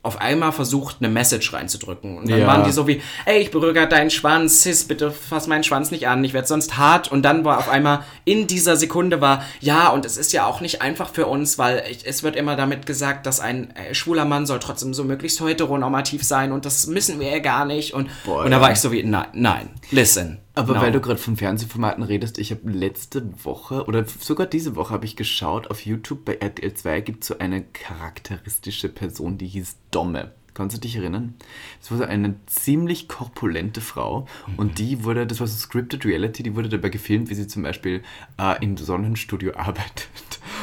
auf einmal versucht, eine Message reinzudrücken. Und dann Ja. waren die so wie, ey, ich berühre grad deinen Schwanz, Sis, bitte fass meinen Schwanz nicht an, ich werde sonst hart. Und dann war auf einmal in dieser Sekunde war, ja, und es ist ja auch nicht einfach für uns, weil ich, es wird immer damit gesagt, dass ein äh, schwuler Mann soll trotzdem so möglichst heteronormativ sein und das müssen wir ja gar nicht. Und, Boah, und da war ich so wie, nein, nein, listen. Aber no. weil du gerade von Fernsehformaten redest, ich habe letzte Woche oder sogar diese Woche habe ich geschaut, auf YouTube bei RTL 2 gibt es so eine charakteristische Person, die hieß Domme. Kannst du dich erinnern? Das war so eine ziemlich korpulente Frau und die wurde, das war so Scripted Reality, die wurde dabei gefilmt, wie sie zum Beispiel äh, im Sonnenstudio arbeitet.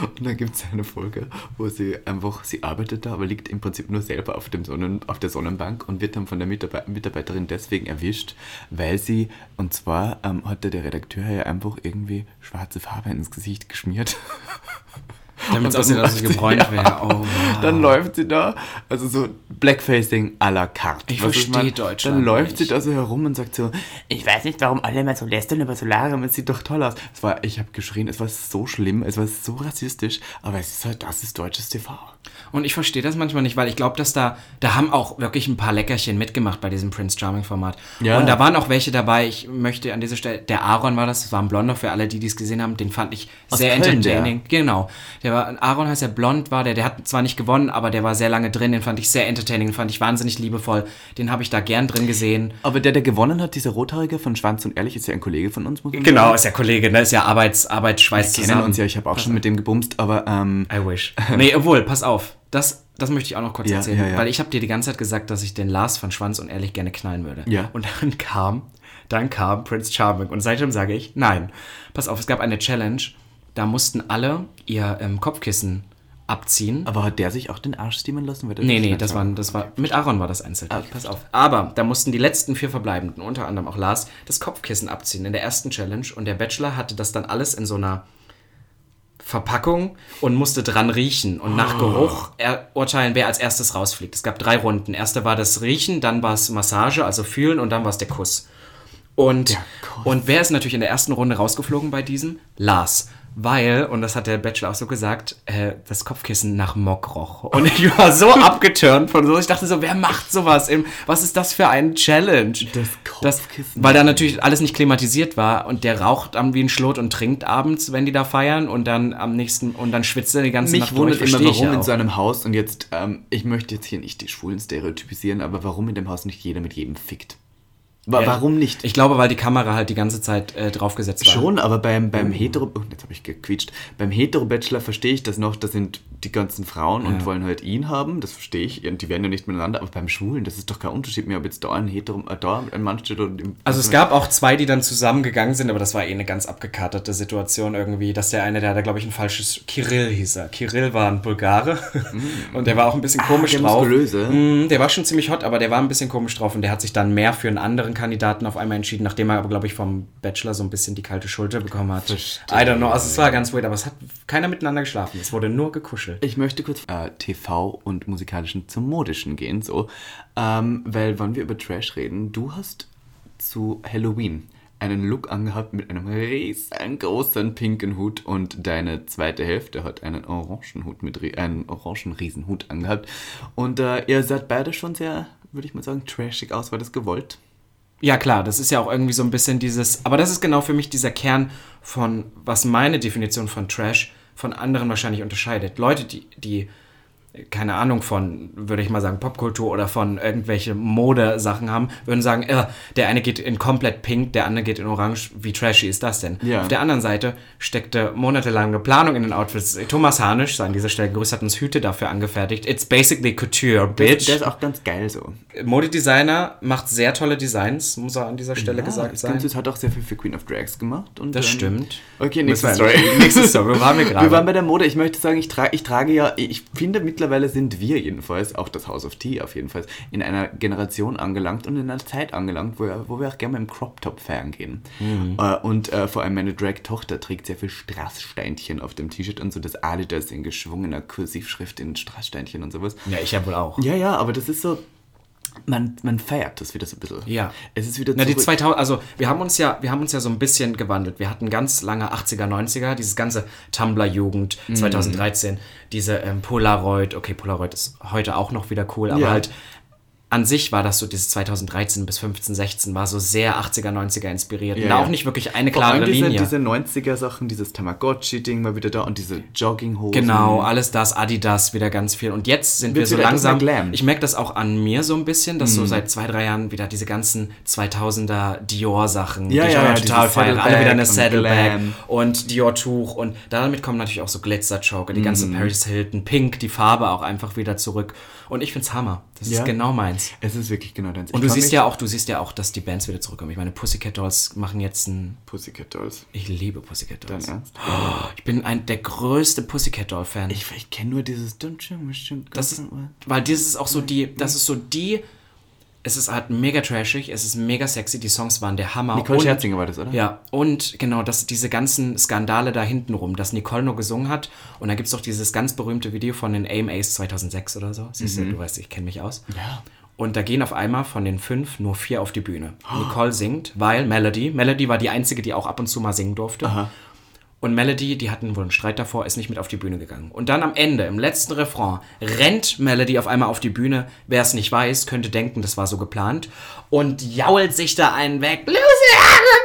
Und dann gibt es eine Folge, wo sie einfach, sie arbeitet da, aber liegt im Prinzip nur selber auf, dem Sonnen, auf der Sonnenbank und wird dann von der Mitarbeit Mitarbeiterin deswegen erwischt, weil sie, und zwar ähm, hatte der Redakteur ja einfach irgendwie schwarze Farbe ins Gesicht geschmiert. Damit es aussieht, dann dass sie- gebräunt ja. wäre. Oh, wow. Dann läuft sie da, also so Blackfacing à la carte. Ich Weißt du, was versteh meine? Deutschland Dann läuft nicht. sie da so herum und sagt so, ich weiß nicht, warum alle immer so lästern über Solarium, es sieht doch toll aus. Es war, ich habe geschrien, es war so schlimm, es war so rassistisch, aber es ist halt, das ist deutsches TV. Und ich verstehe das manchmal nicht, weil ich glaube, dass da, da haben auch wirklich ein paar Leckerchen mitgemacht bei diesem Prince Charming Format. Ja. Und da waren auch welche dabei, ich möchte an dieser Stelle, der Aaron war das, das war ein Blonder für alle, die die es gesehen haben, den fand ich Aus sehr Köln, entertaining. Genau. Der war, Aaron heißt der blond war, der, der hat zwar nicht gewonnen, aber der war sehr lange drin, den fand ich sehr entertaining, den fand ich wahnsinnig liebevoll. Den habe ich da gern drin gesehen. Aber der, der gewonnen hat, dieser Rothaarige von Schwanz und Ehrlich, ist ja ein Kollege von uns, muss man Genau, sagen. ist ja Kollege, ne? Ist ja Arbeits, Arbeitsschweiß Wir kennen uns ja, ich habe auch schon mit dem gebumst, aber ähm, I wish. Nee, obwohl, pass auf. Das, das möchte ich auch noch kurz Ja, erzählen. ja, ja. Weil ich habe dir die ganze Zeit gesagt, dass ich den Lars von Schwanz und Ehrlich gerne knallen würde. Ja. Und dann kam, dann kam Prince Charming. Und seitdem sage ich, nein. Pass auf, es gab eine Challenge. Da mussten alle ihr ähm, Kopfkissen abziehen. aber hat der sich auch den Arsch steamen lassen? Weil Nee, nee, das war. war, das war, mit Aaron war das einzeln. Okay. Pass auf. Aber da mussten die letzten vier Verbleibenden, unter anderem auch Lars, das Kopfkissen abziehen in der ersten Challenge. Und der Bachelor hatte das dann alles in so einer Verpackung und musste dran riechen und nach Geruch er urteilen, wer als erstes rausfliegt. Es gab drei Runden. Erste war das Riechen, dann war es Massage, also fühlen und dann war es der Kuss. Und, Kuss. und wer ist natürlich in der ersten Runde rausgeflogen bei diesem? Lars. Weil, und das hat der Bachelor auch so gesagt, äh, das Kopfkissen nach Mock roch. Und ich war so abgeturnt von so. Ich dachte so, wer macht sowas? Im, was ist das für ein Challenge? Das Kopfkissen. weil da natürlich alles nicht klimatisiert war und der raucht dann wie ein Schlot und trinkt abends, wenn die da feiern und dann am nächsten und dann schwitzt er die ganze Mich Nacht wundert durch. immer, warum ja in so einem Haus, und jetzt, ähm, ich möchte jetzt hier nicht die Schwulen stereotypisieren, aber warum in dem Haus nicht jeder mit jedem fickt? Wa. Warum nicht? Ich glaube, weil die Kamera halt die ganze Zeit äh, draufgesetzt war. Schon, aber beim, beim Hetero... Oh, jetzt habe ich gequietscht. Beim Hetero-Bachelor verstehe ich das noch, das sind die ganzen Frauen und wollen halt ihn haben, das verstehe ich, und die werden ja nicht miteinander, aber beim Schwulen, das ist doch kein Unterschied mehr, ob jetzt da ein Hetero, äh, da ein Mann steht oder... Im, Also es gab auch zwei, die dann zusammengegangen sind, aber das war eh eine ganz abgekaterte Situation irgendwie, dass der eine, der hatte, glaube ich, ein falsches Kirill hieß er. Kirill war ein Bulgare und der war auch ein bisschen komisch der drauf. Muskulöse. Mm, der war schon ziemlich hot, aber der war ein bisschen komisch drauf und der hat sich dann mehr für einen anderen Kandidaten auf einmal entschieden, nachdem er aber, glaube ich, vom Bachelor so ein bisschen die kalte Schulter bekommen hat. Verstehe. I don't know, also es war ganz weird, aber es hat keiner miteinander geschlafen. Es wurde nur gekuschelt. Ich möchte kurz äh, TV und musikalischen zum Modischen gehen, so. Ähm, weil, wenn wir über Trash reden, du hast zu Halloween einen Look angehabt mit einem riesengroßen pinken Hut und deine zweite Hälfte hat einen orangen Hut mit einen orangen Riesenhut angehabt. Und äh, ihr seid beide schon sehr, würde ich mal sagen, trashig aus. War das gewollt? Ja, klar, das ist ja auch irgendwie so ein bisschen dieses, aber das ist genau für mich dieser Kern von, was meine Definition von Trash von anderen wahrscheinlich unterscheidet. Leute, die, die keine Ahnung von, würde ich mal sagen, Popkultur oder von irgendwelche Modesachen haben, würden sagen, äh, der eine geht in komplett pink, der andere geht in orange. Wie trashy ist das denn? Ja. Auf der anderen Seite steckte monatelange Planung in den Outfits. Thomas Hanisch, sei an dieser Stelle grüßt, hat uns Hüte dafür angefertigt. It's basically couture, bitch. Der ist auch ganz geil so. Modedesigner macht sehr tolle Designs, muss er an dieser Stelle gesagt das sein. Ganze hat auch sehr viel für Queen of Drags gemacht. Und, Das ähm, stimmt. Okay, nächste Story. Nächste Story. Wo waren wir gerade? Wir waren bei der Mode. Ich möchte sagen, ich, tra ich trage ja, ich finde mittlerweile sind wir jedenfalls, auch das House of Tea auf jeden Fall, in einer Generation angelangt und in einer Zeit angelangt, wo, wir- wo wir auch gerne mal im Crop Top feiern gehen. Mhm. Äh, und äh, vor allem meine Drag-Tochter trägt sehr viel Strasssteinchen auf dem T-Shirt und so das Adidas in geschwungener Kursivschrift in Strasssteinchen und sowas. Ja, ich ja wohl auch. Ja, ja, aber das ist so. Man, man feiert das wieder so ein bisschen. Ja. Es ist wieder Na, die zurück- 2000, also wir haben uns ja, wir haben uns ja so ein bisschen gewandelt. Wir hatten ganz lange 80er, 90er, dieses ganze Tumblr-Jugend Mhm. 2013, diese ähm, Polaroid, okay, Polaroid ist heute auch noch wieder cool, aber Ja. halt an sich war das so, dieses 2013 bis 15, 16 war so sehr 80er, 90er inspiriert. und Ja, da ja. auch nicht wirklich eine Vor allem klare diese, Linie. diese 90er-Sachen, dieses Tamagotchi-Ding mal wieder da und diese Jogginghosen. Genau, alles das, Adidas, wieder ganz viel. Und jetzt sind wir Wird's so langsam. Mhm. Ich merke das auch an mir so ein bisschen, dass so seit zwei, drei Jahren wieder diese ganzen 2000er Dior-Sachen, Ja, die ich ja, total feiere. Alle wieder eine Saddleback und und Dior-Tuch. Und damit kommen natürlich auch so Glitzer-Choker, die ganze Mhm. Paris Hilton, Pink, die Farbe auch einfach wieder zurück. Und ich find's Hammer. Das Ja. ist genau meins. Es ist wirklich genau deins. Und du siehst ja auch, du siehst ja auch, dass die Bands wieder zurückkommen. Ich meine, Pussycat Dolls machen jetzt ein. Pussycat Dolls. Ich liebe Pussycat Dolls. Dein Ernst? Ich bin ein der größte Pussycat Doll Fan. Ich, ich kenne nur dieses Das ist, weil das ist auch so die, das ist so die, es ist halt mega trashig, es ist mega sexy, die Songs waren der Hammer. Nicole und, Scherzinger war das, oder? Ja, und genau, dass diese ganzen Skandale da hinten rum, dass Nicole nur gesungen hat und dann gibt es doch dieses ganz berühmte Video von den AMAs 2006 oder so. Siehst du, du weißt, ich kenne mich aus. Mhm. Ja. Und da gehen auf einmal von den fünf nur vier auf die Bühne. Nicole singt, weil Melody, Melody war die einzige, die auch ab und zu mal singen durfte. Und Melody, die hatten wohl einen Streit davor, ist nicht mit auf die Bühne gegangen. Und dann am Ende, im letzten Refrain, rennt Melody auf einmal auf die Bühne. Wer es nicht weiß, könnte denken, das war so geplant. Und jault sich da einen weg. Lucy,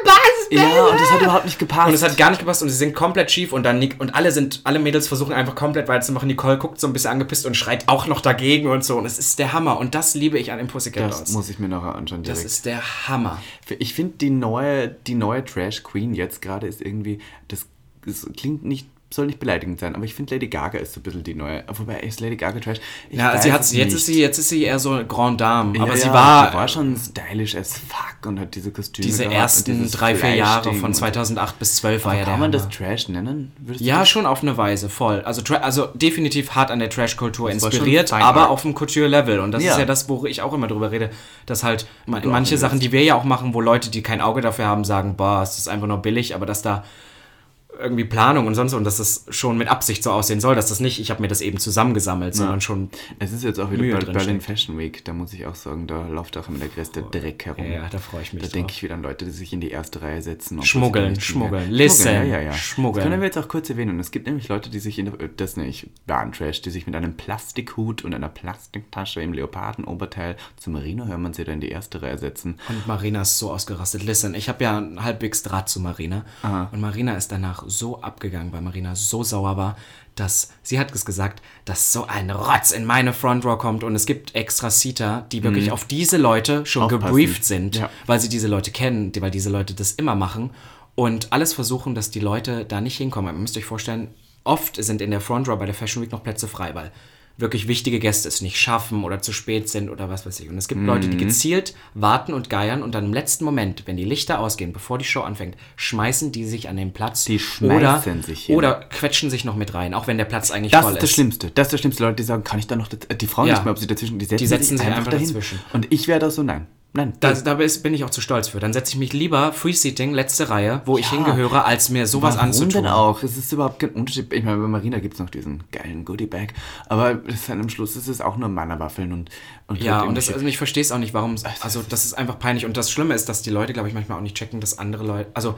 Bass, Ja, und das hat überhaupt nicht gepasst. und es hat gar nicht gepasst und sie singt komplett schief und dann und alle sind, alle Mädels versuchen einfach komplett weiterzumachen. Nicole guckt so ein bisschen angepisst und schreit auch noch dagegen und so. Und es ist der Hammer. Und das liebe ich an den Pussycat das muss ich mir noch anschauen Das direkt. ist der Hammer. Ich finde, die neue, die neue Trash Queen jetzt gerade ist irgendwie, das, das klingt nicht, soll nicht beleidigend sein, aber ich finde Lady Gaga ist so ein bisschen die neue. Wobei ist Lady Gaga Trash? Ich Ja, sie hat, es jetzt, ist sie, jetzt ist sie eher so Grand Dame. aber ja, sie ja, war, die war schon stylish as fuck und hat diese Kostüme diese ersten drei, vier Jahre von und- 2008 bis 12 war ja der Kann man das Trash nennen? Würdest Ja, das- schon auf eine Weise, voll. Also, also definitiv hart an der Trash-Kultur war schon inspiriert, aber Art. auf dem Couture-Level. Und das Ja. ist ja das, wo ich auch immer drüber rede, dass halt manche. Sachen, die wir ja auch machen, wo Leute, die kein Auge dafür haben, sagen, boah, es ist einfach nur billig, aber dass da irgendwie Planung und sonst und dass das schon mit Absicht so aussehen soll, dass das nicht, ich habe mir das eben zusammengesammelt, sondern schon Es ist jetzt auch wieder Berlin steckt. Fashion Week, da muss ich auch sagen, da läuft auch immer der größte Dreck herum. Ja, da freue ich mich Da denke ich wieder an Leute, die sich in die erste Reihe setzen. Schmuggeln, schmuggeln. Listen, ja, ja, ja. schmuggeln. Das können wir jetzt auch kurz erwähnen. Es gibt nämlich Leute, die sich in der, das nenne ich Bahntrash, die sich mit einem Plastikhut und einer Plastiktasche im Leopardenoberteil zum Marino hören man sie da in die erste Reihe setzen. Und Marina ist so ausgerastet. Listen, ich habe ja einen halbwegs Draht zu Marina. Und Marina ist danach so abgegangen, weil Marina so sauer war, dass sie hat es gesagt, dass so ein Rotz in meine Front Row kommt und es gibt extra Seater, die wirklich auf diese Leute schon Aufpassen. gebrieft sind, Ja. weil sie diese Leute kennen, weil diese Leute das immer machen und alles versuchen, dass die Leute da nicht hinkommen. Ihr müsst euch vorstellen, oft sind in der Front Row bei der Fashion Week noch Plätze frei, weil wirklich wichtige Gäste es nicht schaffen oder zu spät sind oder was weiß ich. Und es gibt Leute, Mhm. die gezielt warten und geiern und dann im letzten Moment, wenn die Lichter ausgehen, bevor die Show anfängt, schmeißen die sich an den Platz Die oder, schmeißen sich hin. oder quetschen sich noch mit rein, auch wenn der Platz eigentlich Das voll ist das Schlimmste. Das ist das Schlimmste. Leute, die sagen, kann ich da noch, äh, die Frauen Ja. nicht mehr, ob sie dazwischen, die setzen, Die setzen sich einfach dahin. dazwischen. Und ich wäre da so, nein. Nein. Da, da bin ich auch zu stolz für. Dann setze ich mich lieber Free-Seating, letzte Reihe, wo ich Ja. hingehöre, als mir sowas Warum anzutun. denn auch? Es ist überhaupt kein Unterschied. Ich meine, bei Marina gibt es noch diesen geilen Goodie-Bag. Aber dann am Schluss ist es auch nur Mannerwaffeln und, und Ja, und das, also ich verstehe es auch nicht, warum. Also, das ist einfach peinlich. Und das Schlimme ist, dass die Leute, glaube ich, manchmal auch nicht checken, dass andere Leute. Also,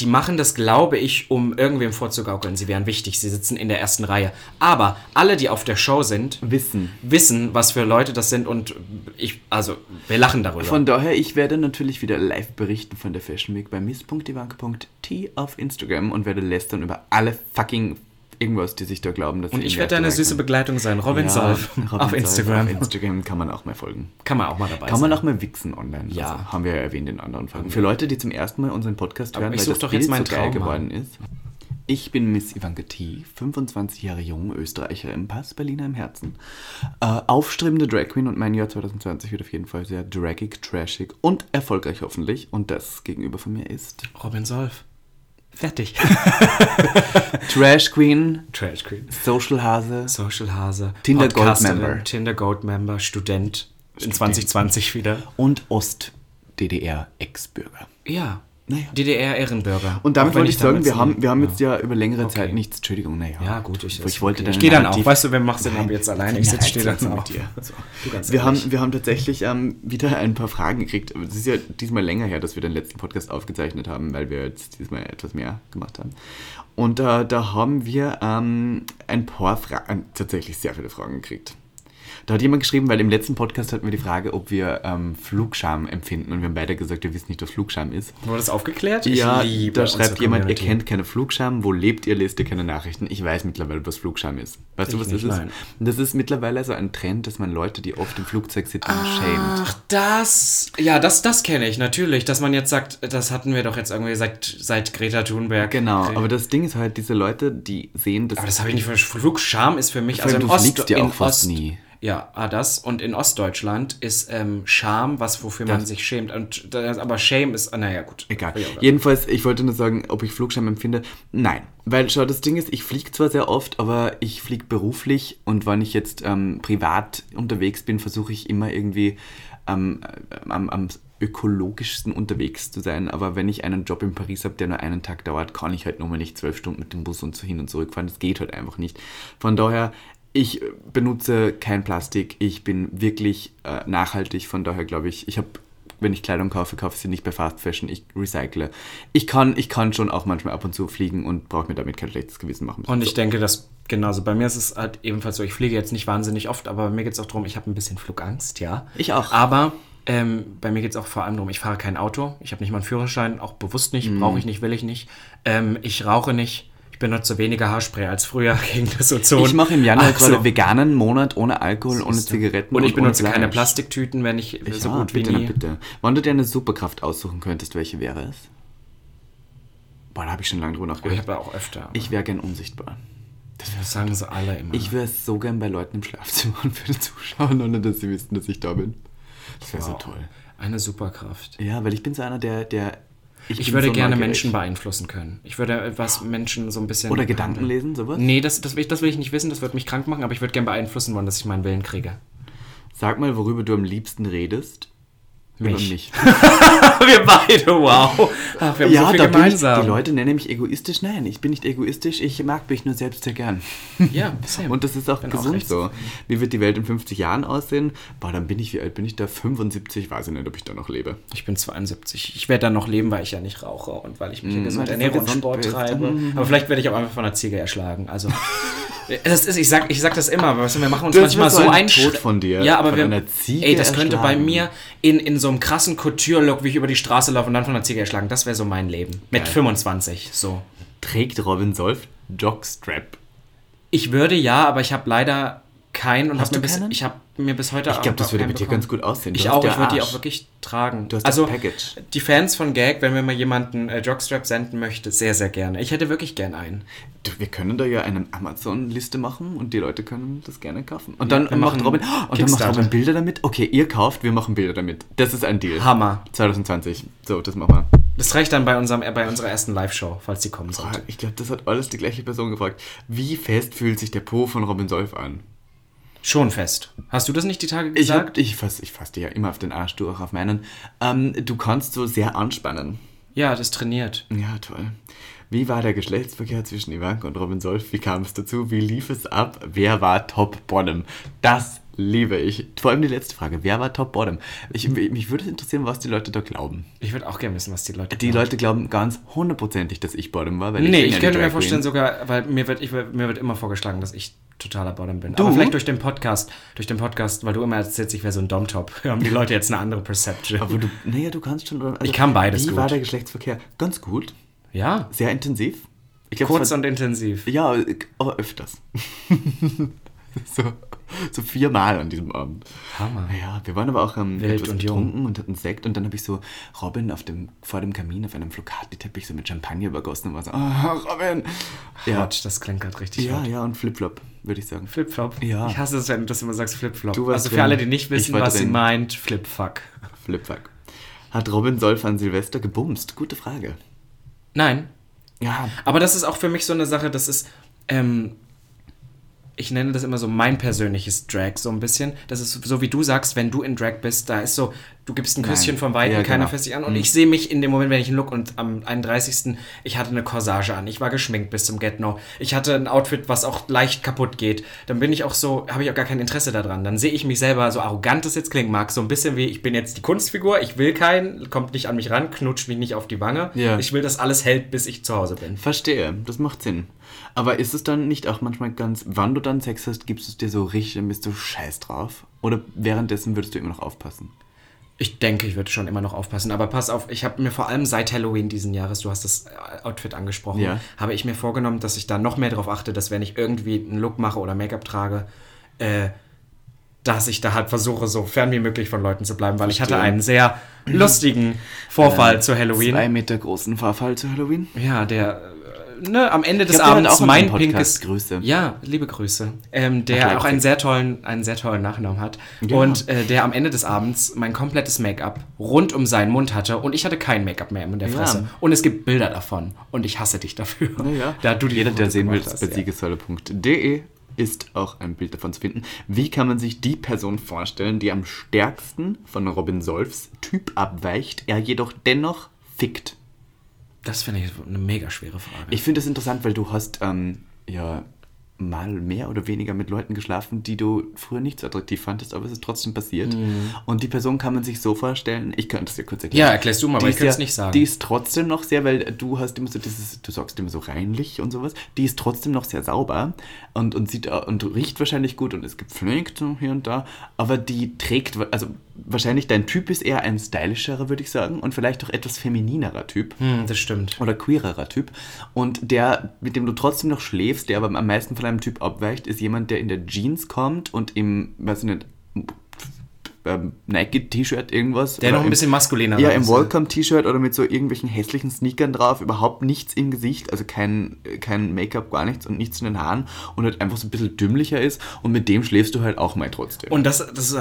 die machen das, glaube ich, um irgendwem vorzugaukeln. Sie wären wichtig, sie sitzen in der ersten Reihe. Aber alle, die auf der Show sind, Wissen. wissen, was für Leute das sind. Und ich, also, wir lachen darüber. Von daher, ich werde natürlich wieder live berichten von der Fashion Week bei miss.ivanke.t auf Instagram und werde lästern über alle fucking irgendwas, die sich da glauben, dass und ich werde deine süße Begleitung sein. Robin Ja, Solf Robin auf Solf Instagram. Auf Instagram kann man auch mal folgen. Kann man auch mal dabei Kann sein. man auch mal wichsen online. Ja. Also, haben wir ja erwiesen in anderen Folgen. Für Leute, die zum ersten Mal unseren Podcast hören, ich weil das doch jetzt meinen so geil geworden ist. Ich bin Miss Ivanka T., 25 Jahre jung, Österreicherin, Pass Berliner im Herzen. Äh, aufstrebende Drag Queen und mein Jahr 2020 wird auf jeden Fall sehr dragig, trashig und erfolgreich hoffentlich. Und das gegenüber von mir ist Robin Solf. Fertig. Trash Queen, Trash Queen. Social Hase, Social Hase. Tinder Gold Member. Tinder Gold Member, Student. In 2020 wieder. und Ost-DDR-Ex-Bürger. Ja. Naja. DDR-Ehrenbürger. Und damit Auch wollte ich sagen, wir haben, wir haben jetzt ja. ja über längere Okay. Zeit nichts. Entschuldigung, naja. Ja, gut, ich, ich wollte okay. Ich gehe dann auch. Weißt du, wer macht denn ab Nein. jetzt alleine? Ich sitze, stehe dann mit dir. So, Wir haben, wir haben tatsächlich ähm, wieder ein paar Fragen gekriegt. Es ist ja diesmal länger her, dass wir den letzten Podcast aufgezeichnet haben, weil wir jetzt diesmal etwas mehr gemacht haben. Und äh, da haben wir ähm, ein paar Fragen, tatsächlich sehr viele Fragen gekriegt. Da hat jemand geschrieben, weil im letzten Podcast hatten wir die Frage, ob wir ähm, Flugscham empfinden. Und wir haben beide gesagt, wir wissen nicht, was Flugscham ist. Wurde das aufgeklärt? ja, da schreibt jemand, ihr kennt keine Flugscham, wo lebt ihr, lest ihr keine Nachrichten. Ich weiß mittlerweile, was Flugscham ist. Weißt du, Ich was nicht, das ist? nein. Das ist mittlerweile so ein Trend, dass man Leute, die oft im Flugzeug sitzen, schämt. Ach, das. Ja, das, das kenne ich natürlich. Dass man jetzt sagt, das hatten wir doch jetzt irgendwie seit, seit Greta Thunberg. Genau, aber das Ding ist halt, diese Leute, die sehen das. Aber das habe ich nicht verstanden. Flugscham ist für mich. Vor Also du Ost, fliegst ja auch fast Ost, nie. Ja, ah, das. Und in Ostdeutschland ist ähm, Scham, was wofür man Das- sich schämt. Und aber Shame ist. ah, Naja, gut. Egal. Jedenfalls, ich wollte nur sagen, ob ich Flugscham empfinde. Nein. Weil, schau, das Ding ist, ich fliege zwar sehr oft, aber ich fliege beruflich und wenn ich jetzt ähm, privat unterwegs bin, versuche ich immer irgendwie ähm, äh, am, am ökologischsten unterwegs zu sein. Aber wenn ich einen Job in Paris habe, der nur einen Tag dauert, kann ich halt nochmal nicht zwölf Stunden mit dem Bus und so hin und zurück fahren. Das geht halt einfach nicht. Von daher, ich benutze kein Plastik. Ich bin wirklich äh, nachhaltig. Von daher glaube ich, ich habe wenn ich Kleidung kaufe, kaufe ich sie nicht bei Fast Fashion, ich recycle. Ich kann, ich kann schon auch manchmal ab und zu fliegen und brauche mir damit kein schlechtes Gewissen machen. Und ich denke, dass genauso. Bei mir ist es halt ebenfalls so, ich fliege jetzt nicht wahnsinnig oft, aber bei mir geht es auch darum, ich habe ein bisschen Flugangst, ja. Ich auch. Aber ähm, bei mir geht es auch vor allem darum, ich fahre kein Auto, ich habe nicht mal einen Führerschein, auch bewusst nicht, Mhm. brauche ich nicht, will ich nicht. Ähm, ich rauche nicht. Ich benutze weniger Haarspray als früher gegen das Ozon. ich mache im Januar Also, gerade veganen Monat ohne Alkohol, ohne. Zigaretten Und ich benutze keine Fleisch. Plastiktüten, wenn ich, so ja, gut wie bitte, na nie. bitte. Wenn du dir eine Superkraft aussuchen könntest, welche wäre es? Boah, da habe ich schon lange drüber Ich nachgedacht. habe auch öfter. Ich wäre gern unsichtbar. das sagen sie alle immer. Ich wäre so gern bei Leuten im Schlafzimmer und würde zuschauen, ohne dass sie wissen, dass ich da bin. Das wäre so Wow. toll. Eine Superkraft. Ja, weil ich bin so einer, der... der Ich bin würde so gerne neugierig. Menschen beeinflussen können. Ich würde was Menschen so ein bisschen. Oder Gedanken lesen, sowas? Nee, das, das, will ich, das will ich nicht wissen, das wird mich krank machen, aber ich würde gerne beeinflussen wollen, dass ich meinen Willen kriege. Sag mal, worüber du am liebsten redest. Über Mich. mich. wir beide, wow. Ach, wir haben so viel da bin ich, gemeinsam. die Leute nennen mich egoistisch. Nein, ich bin nicht egoistisch. Ich mag mich nur selbst sehr gern. Ja, same. Und das ist auch Bin auch gesund recht so. Wie wird die Welt in 50 Jahren aussehen? Boah, dann bin ich, wie alt bin ich da? 75? Weiß ich nicht, ob ich da noch lebe. Ich bin 72. Ich werde dann noch leben, weil ich ja nicht rauche und weil ich mich Mm, gesund ernähre und Sport bist. treibe. Mm. Aber vielleicht werde ich auch einfach von einer Ziege erschlagen. Also, das ist, ich, sag, ich sag das immer, weißt du, wir machen uns Das manchmal so ein Tod von dir, Ja, aber von wir, einer Ziege ey, das könnte bei erschlagen. mir in, in so einem krassen Couture-Look, wie ich über die Straße laufe und dann von einer Ziege erschlagen, das wäre so mein Leben. Mit Geil. 25, so. Trägt Robin Solf Jockstrap? Ich würde ja, aber ich habe leider keinen und Hast habe mir du bis ich habe mir bis heute Ich glaube, das würde mit dir bekommen. ganz gut aussehen. Du Ich auch, ich würde die auch wirklich tragen. Du hast das also Package. die Fans von Gag, wenn mir mal jemanden äh, Jockstrap senden möchte, sehr sehr gerne. Ich hätte wirklich gern einen. Du, wir können da ja eine Amazon-Liste machen und die Leute können das gerne kaufen. Und dann macht machen Robin, und dann macht. Robin Bilder damit. Okay, ihr kauft, wir machen Bilder damit. Das ist ein Deal. Hammer. 2020. So, das machen wir. Das reicht dann bei unserem äh, bei unserer ersten Live-Show, falls die kommen sollte. Ich glaube, das hat alles die gleiche Person gefragt. Wie fest fühlt sich der Po von Robin Solf an? Schon fest. Hast du das nicht die Tage Ich, gesagt? hab, ich, fass, ich fass dir ja immer auf den Arsch, du auch auf meinen. Ähm, du kannst so sehr anspannen. ja, das trainiert. Ja, toll. Wie war der Geschlechtsverkehr zwischen Ivanka und Robin Solf? Wie kam es dazu? Wie lief es ab? Wer war Top Bottom? Das liebe ich. Vor allem die letzte Frage. Wer war Top Bottom? Ich, mich würde es interessieren, was die Leute da glauben. Ich würde auch gerne wissen, was die Leute Die glauben. Leute glauben ganz hundertprozentig, dass ich Bottom war. Weil Nee, ich die könnte mir vorstellen, sogar, weil mir wird, ich, mir wird immer vorgeschlagen, dass ich totaler Bottom bin. Du? Aber vielleicht durch den Podcast, durch den Podcast, weil du immer erzählst, ich wäre so ein Dom-Top, haben die Leute jetzt eine andere Perception. Aber du, naja, du kannst schon. Also, Ich kann beides Wie gut. war der Geschlechtsverkehr? Ganz gut. ja, Sehr intensiv. Ich glaub, kurz war- und intensiv. Ja, aber öfters. so, so viermal an diesem Abend. Hammer. Ja, wir waren aber auch ähm, Wild etwas und jung. getrunken und hatten Sekt und dann habe ich so Robin auf dem, vor dem Kamin auf einem Flocati-Teppich so mit Champagner übergossen und war so, oh, Robin. Ja, Hot, das klingt gerade richtig ja, hot. ja, und Flipflop, würde ich sagen. Flipflop. Ja. Ich hasse es, wenn du das immer sagst, Flipflop. Du warst Also für drin. alle, die nicht Ich wissen, was sie drin. meint, Flipfuck. Flipfuck. Hat Robin Solf an Silvester gebumst? Gute Frage. Nein, Ja, aber das ist auch für mich so eine Sache, das ist, ähm, ich nenne das immer so mein persönliches Drag, so ein bisschen. Das ist so, wie du sagst, wenn du in Drag bist, da ist so, du gibst ein Küsschen vom Weiten, Ja, keiner genau. fässt dich an. Und ich sehe mich in dem Moment, wenn ich einen Look und am 31. ich hatte eine Corsage an, ich war geschminkt bis zum Get-No, ich hatte ein Outfit, was auch leicht kaputt geht, dann bin ich auch so, habe ich auch gar kein Interesse daran. Dann sehe ich mich selber, so arrogant das jetzt klingen mag, so ein bisschen wie, ich bin jetzt die Kunstfigur, ich will keinen, kommt nicht an mich ran, knutscht mich nicht auf die Wange. Ja. Ich will, dass alles hält, bis ich zu Hause bin. Verstehe, das macht Sinn. Aber ist es dann nicht auch manchmal ganz, wann du dann Sex hast, gibst du es dir so richtig, dann bist du scheiß drauf? Oder währenddessen würdest du immer noch aufpassen? Ich denke, ich würde schon immer noch aufpassen. Aber pass auf, ich habe mir vor allem seit Halloween diesen Jahres, du hast das äh, Outfit angesprochen, Ja. habe ich mir vorgenommen, dass ich da noch mehr darauf achte, dass wenn ich irgendwie einen Look mache oder Make-up trage, äh, dass ich da halt versuche, so fern wie möglich von Leuten zu bleiben, weil ich hatte einen sehr lustigen Vorfall zu Halloween. Zwei Meter großen Vorfall zu Halloween? Ja, der, äh, ne, am Ende des Abends auch in mein pinkes. Grüße. Ja, liebe Grüße. Ähm, der auch Leipzig. einen sehr tollen, einen sehr tollen Nachnamen hat. Ja. Und äh, der am Ende des Abends mein komplettes Make-up rund um seinen Mund hatte und ich hatte kein Make-up mehr in der Ja. Fresse. Und es gibt Bilder davon. Und ich hasse dich dafür. Naja, Da du die jeder, der sehen will, ist ja. siegessäule.de ist auch ein Bild davon zu finden. Wie kann man sich die Person vorstellen, die am stärksten von Robin Solfs Typ abweicht, er jedoch dennoch fickt? Das finde ich eine mega schwere Frage. Ich finde das interessant, weil du hast ähm, ja mal mehr oder weniger mit Leuten geschlafen, die du früher nicht so attraktiv fandest, aber es ist trotzdem passiert. Und die Person kann man sich so vorstellen, ich könnte es dir kurz erklären. Mhm. Ja, erklärst du mal, Die aber ich könnte es ja- nicht sagen. Die ist trotzdem noch sehr, weil du hast immer so dieses, du sagst immer so reinlich und sowas, die ist trotzdem noch sehr sauber und, und sieht au- und riecht wahrscheinlich gut und ist gepflegt hier und da, aber die trägt, also wahrscheinlich dein Typ ist eher ein stylischerer, würde ich sagen, und vielleicht auch etwas femininerer Typ hm, das stimmt. oder queererer Typ. Und der, mit dem du trotzdem noch schläfst, der aber am meisten von einem Typ abweicht, ist jemand, der in der Jeans kommt und im, weiß ich nicht, ähm, Nike-T-Shirt irgendwas. Der noch ein im- bisschen maskuliner Ja, ist, im ja. Welcome-T-Shirt oder mit so irgendwelchen hässlichen Sneakern drauf, überhaupt nichts im Gesicht, also kein, kein Make-up, gar nichts und nichts in den Haaren und halt einfach so ein bisschen dümmlicher ist und mit dem schläfst du halt auch mal trotzdem. Und das, das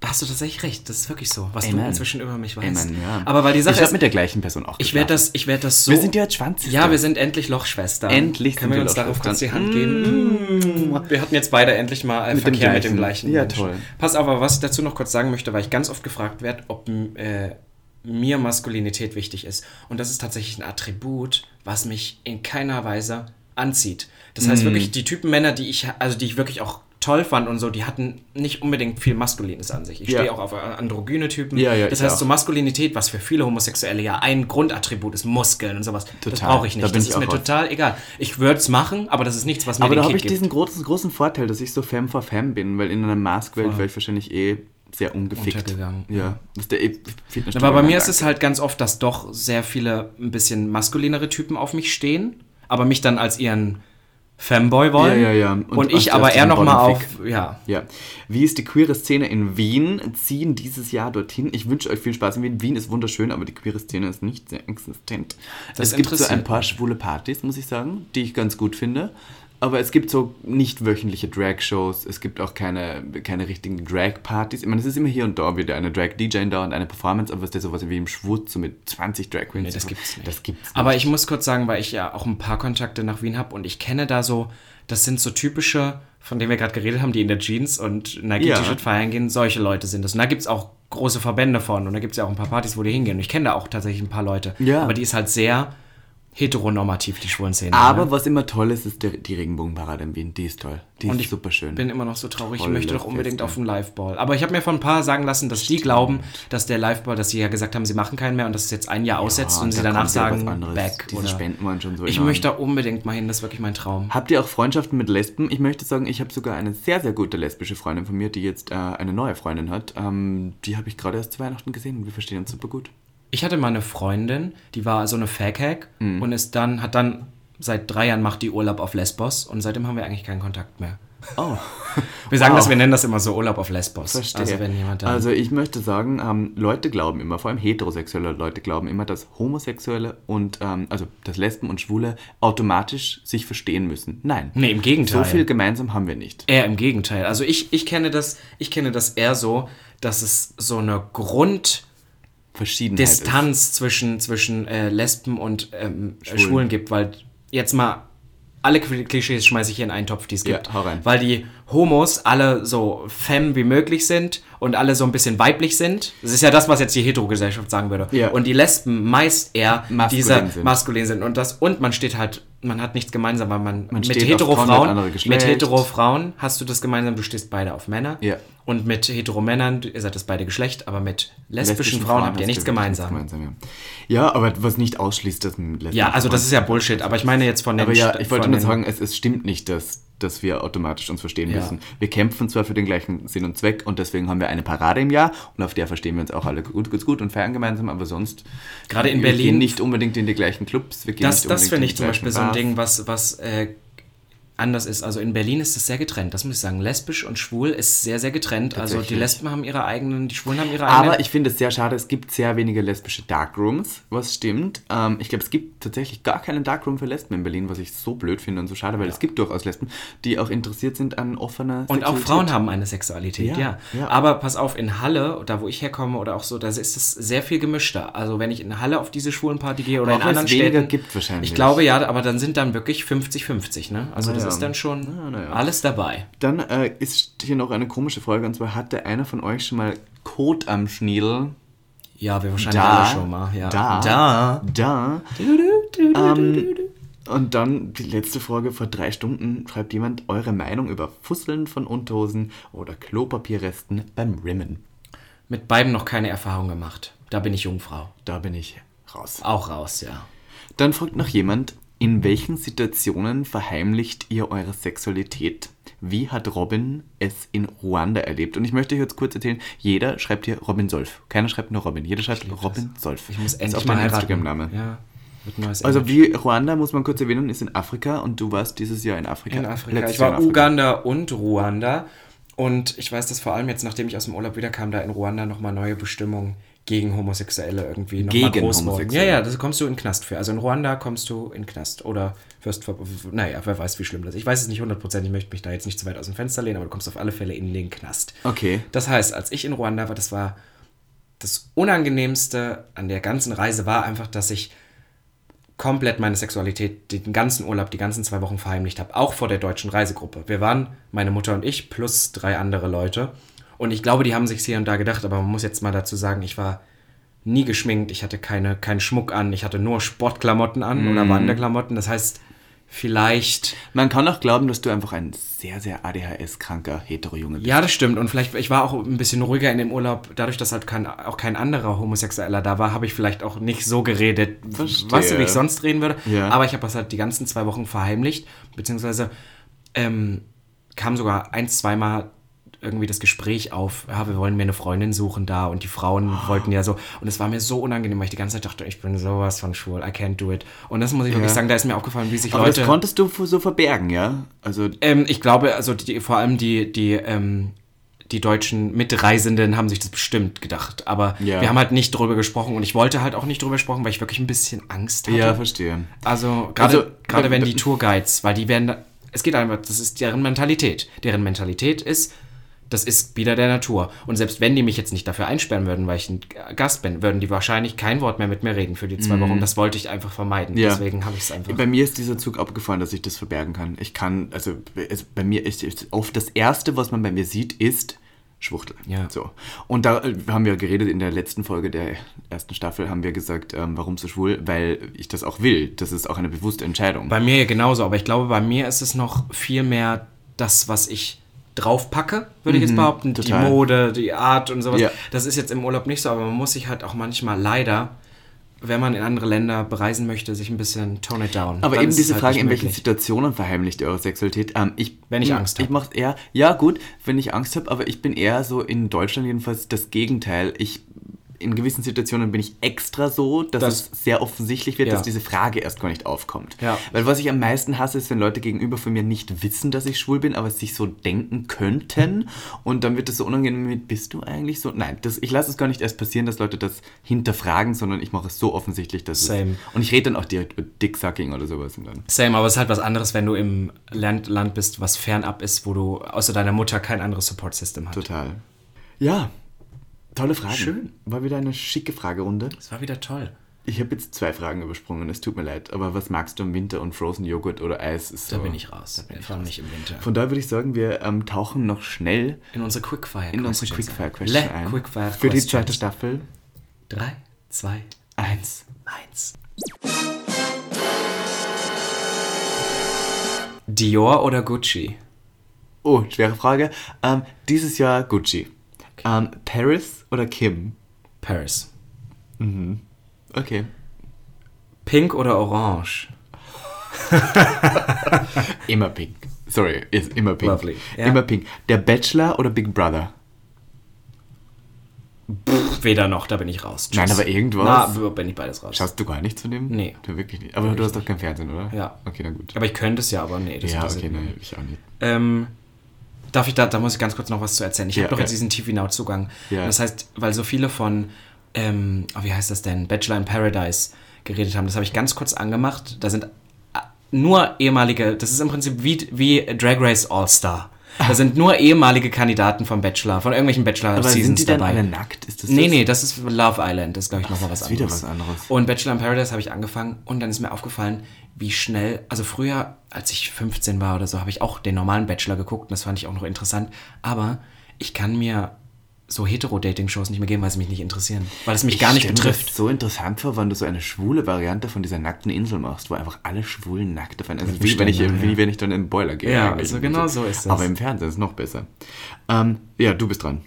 da hast du tatsächlich recht. Das ist wirklich so, was du Amen. inzwischen über mich weißt. Amen, ja. Aber weil die Sache ich ist, mit der gleichen Person auch ich werde das, ich werde das so. Wir sind ja jetzt Schwanzsister. Ja, wir sind endlich Lochschwestern. Endlich Können wir uns darauf kurz die. Hand geben? Wir hatten jetzt beide endlich mal Mit dem Verkehr mit dem gleichen. Ja, Menschen. toll. Pass auf, aber was ich dazu noch kurz sagen möchte, weil ich ganz oft gefragt werde, ob äh, mir Maskulinität wichtig ist. Und das ist tatsächlich ein Attribut, was mich in keiner Weise anzieht. Das heißt wirklich, die Typen Männer, die ich, also die ich wirklich auch toll fand und so, die hatten nicht unbedingt viel Maskulines an sich. Ich Ja. stehe auch auf androgyne Typen. Ja, ja, das heißt, auch. so Maskulinität, was für viele Homosexuelle ja ein Grundattribut ist, Muskeln und sowas, das Total. brauche ich Da nicht. bin Das ich ist mir raus. total egal. Ich würde es machen, aber das ist nichts, was mir Aber da habe ich gibt. diesen großen, großen Vorteil, dass ich so Femme for Femme bin, weil in einer Mask-Welt wäre ich wahrscheinlich eh sehr ungefickt. Untergegangen. Ja. Das ist der eh Aber bei mir ist es halt ganz oft, dass doch sehr viele ein bisschen maskulinere Typen auf mich stehen, aber mich dann als ihren Fanboy wollen. Ja, ja, ja. Und Und, ich aber eher diesem noch mal auf, ja. Ja. Wie ist die queere Szene in Wien? Ziehen dieses Jahr dorthin. Ich wünsche euch viel Spaß in Wien. Wien ist wunderschön, aber die queere Szene ist nicht sehr existent. Das es gibt so ein paar schwule Partys, muss ich sagen, die ich ganz gut finde. Aber es gibt so nicht wöchentliche Drag-Shows. Es gibt auch keine, keine richtigen Drag-Partys. Ich meine, es ist immer hier und da wieder eine Drag-DJ da und eine Performance, aber es ist sowas wie im Schwutz, so mit 20 Drag Queens. Nee, das gibt's nicht. Das gibt's Aber ich muss kurz sagen, weil ich ja auch ein paar Kontakte nach Wien habe und ich kenne da so, das sind so typische, von denen wir gerade geredet haben, die in der Jeans und Nike-T-Shirt feiern gehen, solche Leute sind das. Und da gibt es auch große Verbände von und da gibt es ja auch ein paar Partys, wo die hingehen. Und ich kenne da auch tatsächlich ein paar Leute. Ja. Aber die ist halt sehr heteronormativ, die schwulen Szene. Aber ne? was immer toll ist, ist die Regenbogenparade in Wien. Die ist toll. Die Und ist ich super schön. bin immer noch so traurig. Ich Tolle möchte doch unbedingt Feste. auf einen Liveball. Aber ich habe mir von ein paar sagen lassen, dass die glauben, dass der Liveball, dass sie ja gesagt haben, sie machen keinen mehr und dass es jetzt ein Jahr aussetzt und da sie danach ja sagen, back. Diese oder- Spenden waren schon so Ich enorm. möchte da unbedingt mal hin, das ist wirklich mein Traum. Habt ihr auch Freundschaften mit Lesben? Ich möchte sagen, ich habe sogar eine sehr, sehr gute lesbische Freundin von mir, die jetzt äh, eine neue Freundin hat. Ähm, die habe ich gerade erst zu Weihnachten gesehen und wir verstehen uns super gut. Ich hatte mal eine Freundin, die war so eine Fag-Hack Mhm. und ist dann, hat dann seit drei Jahren macht die Urlaub auf Lesbos und seitdem haben wir eigentlich keinen Kontakt mehr. Oh, Wir sagen Wow. das, wir nennen das immer so Urlaub auf Lesbos. verstehe. Also wenn jemand also ich möchte sagen, ähm, Leute glauben immer, vor allem heterosexuelle Leute glauben immer, dass Homosexuelle und, ähm, also dass Lesben und Schwule automatisch sich verstehen müssen. Nein. Nee, im Gegenteil. So viel gemeinsam haben wir nicht. Eher im Gegenteil. Also ich, ich kenne das, ich kenne das eher so, dass es so eine Grunddistanz Verschiedenheit ist. zwischen, zwischen äh, Lesben und ähm, Schwulen. Schwulen. gibt, weil jetzt mal alle Klischees schmeiße ich hier in einen Topf, die es Ja, gibt. hau rein. Weil die Homos alle so femme wie möglich sind und alle so ein bisschen weiblich sind. Das ist ja das, was jetzt die Heterogesellschaft sagen würde. Ja. Und die Lesben meist eher Maskulin dieser sind. maskulin sind. Und das und man steht halt, man hat nichts gemeinsam, weil man, mit Frauen, mit Frauen, anderem mit Geschlecht. hetero Frauen hast du das gemeinsam, du stehst beide auf Männer. Ja. Und mit hetero Männern, ihr seid das beide Geschlecht, aber mit lesbischen, Frauen, habt ihr nichts wirklich gemeinsam. ja. ja, aber was nicht ausschließt, dass man lesbische Ja, also das ist ja Bullshit, aber ich meine jetzt von den Aber ja, ich wollte nur sagen, es, es stimmt nicht, dass, dass wir automatisch uns verstehen Ja. müssen. Wir kämpfen zwar für den gleichen Sinn und Zweck und deswegen haben wir eine Parade im Jahr und auf der verstehen wir uns auch alle gut, gut, gut und feiern gemeinsam, aber sonst Gerade in wir Berlin- gehen nicht unbedingt in die gleichen Clubs. Wir gehen Das, nicht das finde in ich zum Beispiel so ein Bars. Ding, was, was äh, anders ist. Also in Berlin ist es sehr getrennt, das muss ich sagen. Lesbisch und schwul ist sehr, sehr getrennt. Also die. Lesben haben ihre eigenen, die Schwulen haben ihre eigenen. Aber ich finde es sehr schade, es gibt sehr wenige lesbische Darkrooms, was stimmt. Ähm, ich glaube, es gibt tatsächlich gar keinen Darkroom für Lesben in Berlin, was ich so blöd finde und so schade, weil es gibt durchaus Lesben, die auch interessiert sind an offener und auch Sexualität. Frauen haben eine Sexualität, ja, Ja, ja. Aber pass auf, in Halle, da wo ich herkomme oder auch so, da ist es sehr viel gemischter. Also wenn ich in Halle auf diese schwulen Party gehe oder Auch in anderen es Städten. gibt wahrscheinlich. Ich glaube ja, aber dann sind dann wirklich 50-50, ne? Also das ja. Ist dann schon Na, na ja. alles dabei. Dann äh, ist hier noch eine komische Frage und zwar hatte einer von euch schon mal Kot am Schniedel? Ja, wir wahrscheinlich Da, alle schon mal. Ja. da, da. da. Ähm, und dann die letzte Frage vor drei Stunden schreibt jemand eure Meinung über Fusseln von Unterhosen oder Klopapierresten beim Rimmen. Mit beiden noch keine Erfahrung gemacht. Da bin ich Jungfrau. Da bin ich raus. Auch raus, ja. Dann fragt noch jemand, in welchen Situationen verheimlicht ihr eure Sexualität? Wie hat Robin es in Ruanda erlebt? Und ich möchte euch jetzt kurz erzählen, jeder schreibt hier Robin Solf. Keiner schreibt nur Robin. Jeder schreibt Robin Solf. Ich muss Das endlich ist auch mein. Instagram-Name. Ja, Also wie Ruanda, muss man kurz erwähnen, ist in Afrika und du warst dieses Jahr in Afrika. in Afrika. Letztes Ich war Afrika. Uganda und Ruanda. Und ich weiß, dass vor allem jetzt, nachdem ich aus dem Urlaub wiederkam, da in Ruanda nochmal neue Bestimmungen gegen Homosexuelle irgendwie noch mal Gegen groß wurden. Ja, Homosexuelle. ja, das kommst du in Knast für. Also in Ruanda kommst du in Knast. Oder wirst, naja, wer weiß, wie schlimm das ist. Ich weiß es nicht 100%, ich möchte mich da jetzt nicht zu weit aus dem Fenster lehnen, aber du kommst auf alle Fälle in den Knast. Okay. Das heißt, als ich in Ruanda war, das war das Unangenehmste an der ganzen Reise war einfach, dass ich komplett meine Sexualität den ganzen Urlaub, die ganzen zwei Wochen verheimlicht habe, auch vor der deutschen Reisegruppe. Wir waren, meine Mutter und ich, plus drei andere Leute. Und ich glaube, die haben sich hier und da gedacht, aber man muss jetzt mal dazu sagen, ich war nie geschminkt, ich hatte keine, keinen Schmuck an, ich hatte nur Sportklamotten an oder Wanderklamotten. Das heißt, vielleicht Man kann auch glauben, dass du einfach ein sehr, sehr ADHS-kranker Hetero-Junge bist. Ja, das stimmt. Und vielleicht, ich war auch ein bisschen ruhiger in dem Urlaub, dadurch, dass halt kein, auch kein anderer Homosexueller da war, habe ich vielleicht auch nicht so geredet, Verstehe. was wie ich sonst reden würde. Ja. Aber ich habe das halt die ganzen zwei Wochen verheimlicht, beziehungsweise ähm, kam sogar ein, zweimal irgendwie das Gespräch auf, ja, wir wollen mir eine Freundin suchen da und die Frauen Oh. wollten ja so und es war mir so unangenehm, weil ich die ganze Zeit dachte, ich bin sowas von schwul, I can't do it. Und das muss ich wirklich Ja. sagen, da ist mir aufgefallen, wie sich Aber Leute... das konntest du so verbergen, ja? Also, Ähm, ich glaube, also die, vor allem die, die, ähm, die deutschen Mitreisenden haben sich das bestimmt gedacht. Aber Ja. wir haben halt nicht drüber gesprochen und ich wollte halt auch nicht drüber sprechen, weil ich wirklich ein bisschen Angst hatte. ja, verstehe. Also gerade Also, gerade wenn die Tourguides, weil die werden, es geht einfach, das ist deren Mentalität. Deren Mentalität ist, das ist wieder der Natur. Und selbst wenn die mich jetzt nicht dafür einsperren würden, weil ich ein Gast bin, würden die wahrscheinlich kein Wort mehr mit mir reden für die zwei Wochen. Und das wollte ich einfach vermeiden. Ja. Deswegen habe ich es einfach. Bei mir ist dieser Zug abgefahren, dass ich das verbergen kann. Ich kann, also bei mir ist, ist oft das Erste, was man bei mir sieht, ist Schwuchtel. Ja. So. Und da äh, haben wir geredet in der letzten Folge der ersten Staffel, haben wir gesagt, ähm, warum so schwul? Weil ich das auch will. Das ist auch eine bewusste Entscheidung. Bei mir genauso, aber ich glaube, bei mir ist es noch viel mehr das, was ich draufpacke, würde ich jetzt behaupten. Die total. Mode, die Art und sowas. Ja. Das ist jetzt im Urlaub nicht so, aber man muss sich halt auch manchmal leider, wenn man in andere Länder bereisen möchte, sich ein bisschen tone it down. Aber Dann eben diese halt Frage, in welchen möglich. Situationen verheimlicht ihr eure Sexualität? Ähm, ich, Wenn ich Angst hab. Ich mach's eher, ja gut, wenn ich Angst habe, aber ich bin eher so in Deutschland jedenfalls das Gegenteil. Ich in gewissen Situationen bin ich extra so, dass Das- es sehr offensichtlich wird, Ja. dass diese Frage erst gar nicht aufkommt. Ja. Weil was ich am meisten hasse, ist, wenn Leute gegenüber von mir nicht wissen, dass ich schwul bin, aber sich so denken könnten. Und dann wird es so unangenehm mit, bist du eigentlich so? Nein, das, ich lasse es gar nicht erst passieren, dass Leute das hinterfragen, sondern ich mache es so offensichtlich, dass Same. es... Und ich rede dann auch direkt über Dicksucking oder sowas. Und dann Same, aber es ist halt was anderes, wenn du im Land, Land bist, was fernab ist, wo du außer deiner Mutter kein anderes Support-System hast. Total. Ja, tolle Frage. Schön. War wieder eine schicke Fragerunde. Das war wieder toll. Ich habe jetzt zwei Fragen übersprungen, es tut mir leid. Aber was magst du im Winter und Frozen Joghurt oder Eis? Ist Da so- bin ich raus. Vor allem nicht im Winter. Von daher würde ich sagen, wir ähm, tauchen noch schnell In unsere Quickfire in unsere Quickfire. Question Le ein. Quickfire Für die zweite Staffel. 3, 2, 1, 1. Dior oder Gucci? Oh, schwere Frage. Ähm, dieses Jahr Gucci. Ähm, Paris oder Kim? Paris. Okay. Pink oder Orange? Immer pink. Sorry, ist immer pink. Lovely. Ja. Immer pink. Der Bachelor oder Big Brother? Weder noch, da bin ich raus. Tschüss. Nein, aber irgendwas. Na, bin ich beides raus. Schaust du gar nichts von dem? Nee. Du wirklich nicht. Aber du hast doch kein Fernsehen, oder? Ja. Okay, dann gut. Aber ich könnte es ja, aber nee. Das ja, okay, nein, ich auch nicht. Ähm, darf ich da, da muss ich ganz kurz noch was zu erzählen. Ich Ja, habe doch ja. jetzt diesen TV Now Zugang. Ja. Das heißt, weil so viele von, ähm, oh, wie heißt das denn, Bachelor in Paradise geredet haben, das habe ich ganz kurz angemacht. Da sind äh, nur ehemalige, das ist im Prinzip wie, wie Drag Race All-Star. Da sind nur ehemalige Kandidaten vom Bachelor, von irgendwelchen Bachelor Aber Seasons sind die dann dabei. alle nackt? Ist das Nee, das? nee, das ist Love Island. Das ist, glaube ich, nochmal was anderes. wieder was anderes. Und Bachelor in Paradise habe ich angefangen und dann ist mir aufgefallen, wie schnell, also früher, als ich 15 war oder so, habe ich auch den normalen Bachelor geguckt und das fand ich auch noch interessant. Aber ich kann mir so Hetero-Dating-Shows nicht mehr geben, weil sie mich nicht interessieren. Weil es mich Ich gar nicht betrifft. Das so interessant vor, wenn du so eine schwule Variante von dieser nackten Insel machst, wo einfach alle Schwulen nackt auf einer Also wie wenn, ich, Ständer, wie ja. wenn ich dann in den Boiler gehe. Ja, also genau so ist das. Aber im Fernsehen ist es noch besser. Ähm, ja, du bist dran.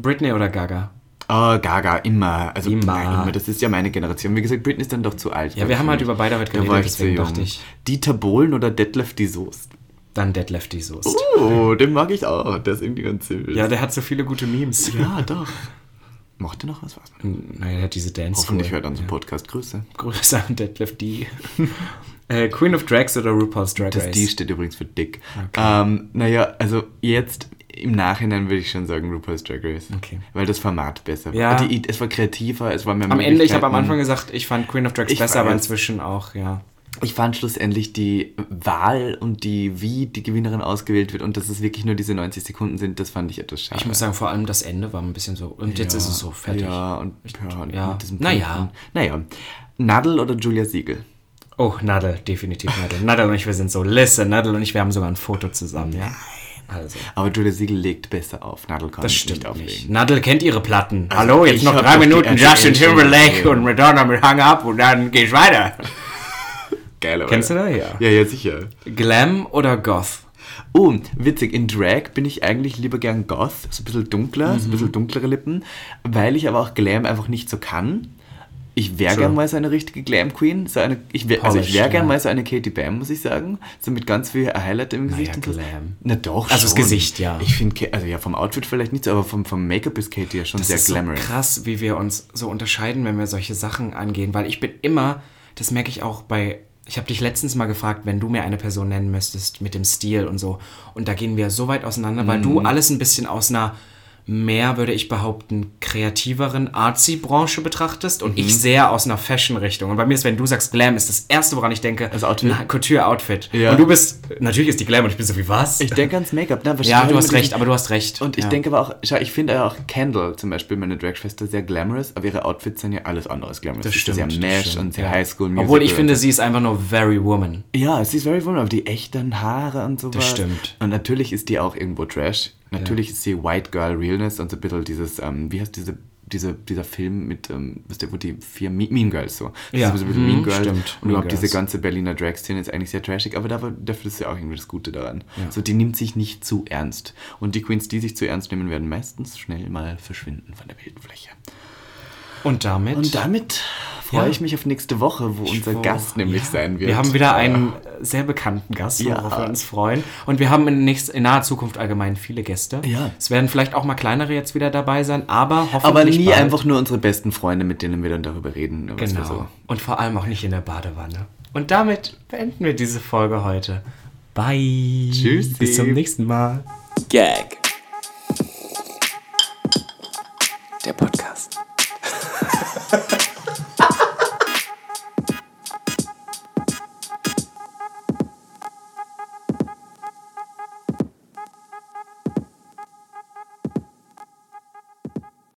Britney oder Gaga? Oh, Gaga, immer. Also Immer. Nein, immer. Das ist ja meine Generation. Wie gesagt, Britney ist dann doch zu alt. Ja, wir haben halt über beide heute Da geredet, war ich deswegen dachte ich. Dieter Bohlen oder Detlef die Soest? Dann Dead Lefty Soest. Oh, den mag ich auch. Der ist irgendwie ganz süß. Ja, der hat so viele gute Memes. ja doch. Mochte noch was? was Naja, der hat diese Dance Hoffentlich hört er unseren Podcast. Grüße. Grüße an Detlef D. äh, Queen of Drags oder RuPaul's Drag Das Race? D steht übrigens für dick. Ähm, naja, also jetzt im Nachhinein würde ich schon sagen RuPaul's Drag Race. Okay. Weil das Format besser war. Ja. Die, es war kreativer, es war mehr Am Ende, ich habe am. Anfang gesagt, ich fand Queen of Drags Ich besser, aber inzwischen auch, ja. Ich fand schlussendlich die Wahl und die, wie die Gewinnerin ausgewählt wird und dass es wirklich nur diese 90 Sekunden sind, das fand ich etwas schade. Ich muss sagen, vor allem das Ende war ein bisschen so. Und jetzt ist es so fertig. Ja, und, ja, und ja. mit diesem Naja. Naja. Nadel oder Julia Siegel? Oh, Nadel, definitiv Nadel. Nadel und ich, wir sind so, listen, Nadel und ich, wir haben sogar ein Foto zusammen, ja. Also, Aber Julia Siegel legt besser auf. Nadel kann das nicht stimmt auflegen. nicht. Nadel kennt ihre Platten. Hallo, jetzt ich noch drei Minuten Justin Timberlake und Madonna mit Hang Up und dann geht's weiter. Geil, oder? Kennst du das? Ja. Ja, ja, sicher. Glam oder Goth? Oh, witzig, in Drag bin ich eigentlich lieber gern Goth, so ein bisschen dunkler, so ein Mhm. bisschen dunklere Lippen, weil ich aber auch Glam einfach nicht so kann. Ich wäre gern mal so eine richtige Glam Queen, so eine, ich wär, also ich wäre gern mal so eine Katie Bam, muss ich sagen, so mit ganz viel Highlight im Gesicht. ja, und so. Glam. Na doch, Also das schon. Gesicht, ja. Ich finde, also ja, vom Outfit vielleicht nicht so, aber vom, vom Make-up ist Katie ja schon Das sehr ist glamorous. so krass, wie wir uns so unterscheiden, wenn wir solche Sachen angehen. Weil ich bin immer, das merke ich auch bei, ich habe dich letztens mal gefragt, wenn du mir eine Person nennen müsstest mit dem Stil und so. Und da gehen wir so weit auseinander, weil Mhm. du alles ein bisschen aus einer mehr, würde ich behaupten, kreativeren Artsy-Branche betrachtest und Mhm. ich sehr aus einer Fashion-Richtung. Und bei mir ist, wenn du sagst Glam, ist das Erste, woran ich denke, Das Outfit? ein Couture-Outfit. Ja. Und du bist, natürlich ist die Glam und ich bin so wie, was? Ich denke ans Make-up. ne? ja, du hast recht, aber du hast recht. Und ich ja. denke aber auch, schau, ich finde ja auch Kendall zum Beispiel, meine Dragschwester, sehr glamorous, aber ihre Outfits sind ja alles andere als glamorous. Das stimmt. Sehr Mesh und sehr ja. High School Musical. Obwohl ich finde, sie ist einfach nur very woman. Ja, sie ist very woman, aber die echten Haare und so Das stimmt. Und natürlich ist die auch irgendwo Trash. Natürlich ist sie White Girl Realness und so ein bisschen dieses, ähm, wie heißt diese, diese, dieser Film mit, ähm, wisst ihr, wo die vier Me- Mean Girls so. Das Ja, ist ein bisschen mhm, Mean Girls. stimmt, Und überhaupt diese ganze Berliner Drag-Szene ist eigentlich sehr trashig, aber dafür, dafür ist ja auch irgendwie das Gute daran. So, die nimmt sich nicht zu ernst. Und die Queens, die sich zu ernst nehmen, werden meistens schnell mal verschwinden von der Bildfläche. Und damit? Und damit freue ja. ich mich auf nächste Woche, wo ich unser Gast nämlich ja. sein wird. Wir haben wieder einen sehr bekannten Gast, ja. wir uns freuen. Und wir haben in, nächst, in naher Zukunft allgemein viele Gäste. Ja. Es werden vielleicht auch mal kleinere jetzt wieder dabei sein, aber hoffentlich. Aber nie bald. einfach nur unsere besten Freunde, mit denen wir dann darüber reden. Genau. So. Und vor allem auch nicht in der Badewanne. Und damit beenden wir diese Folge heute. Bye. Tschüss. Bis zum nächsten Mal. Gag. Der Podcast.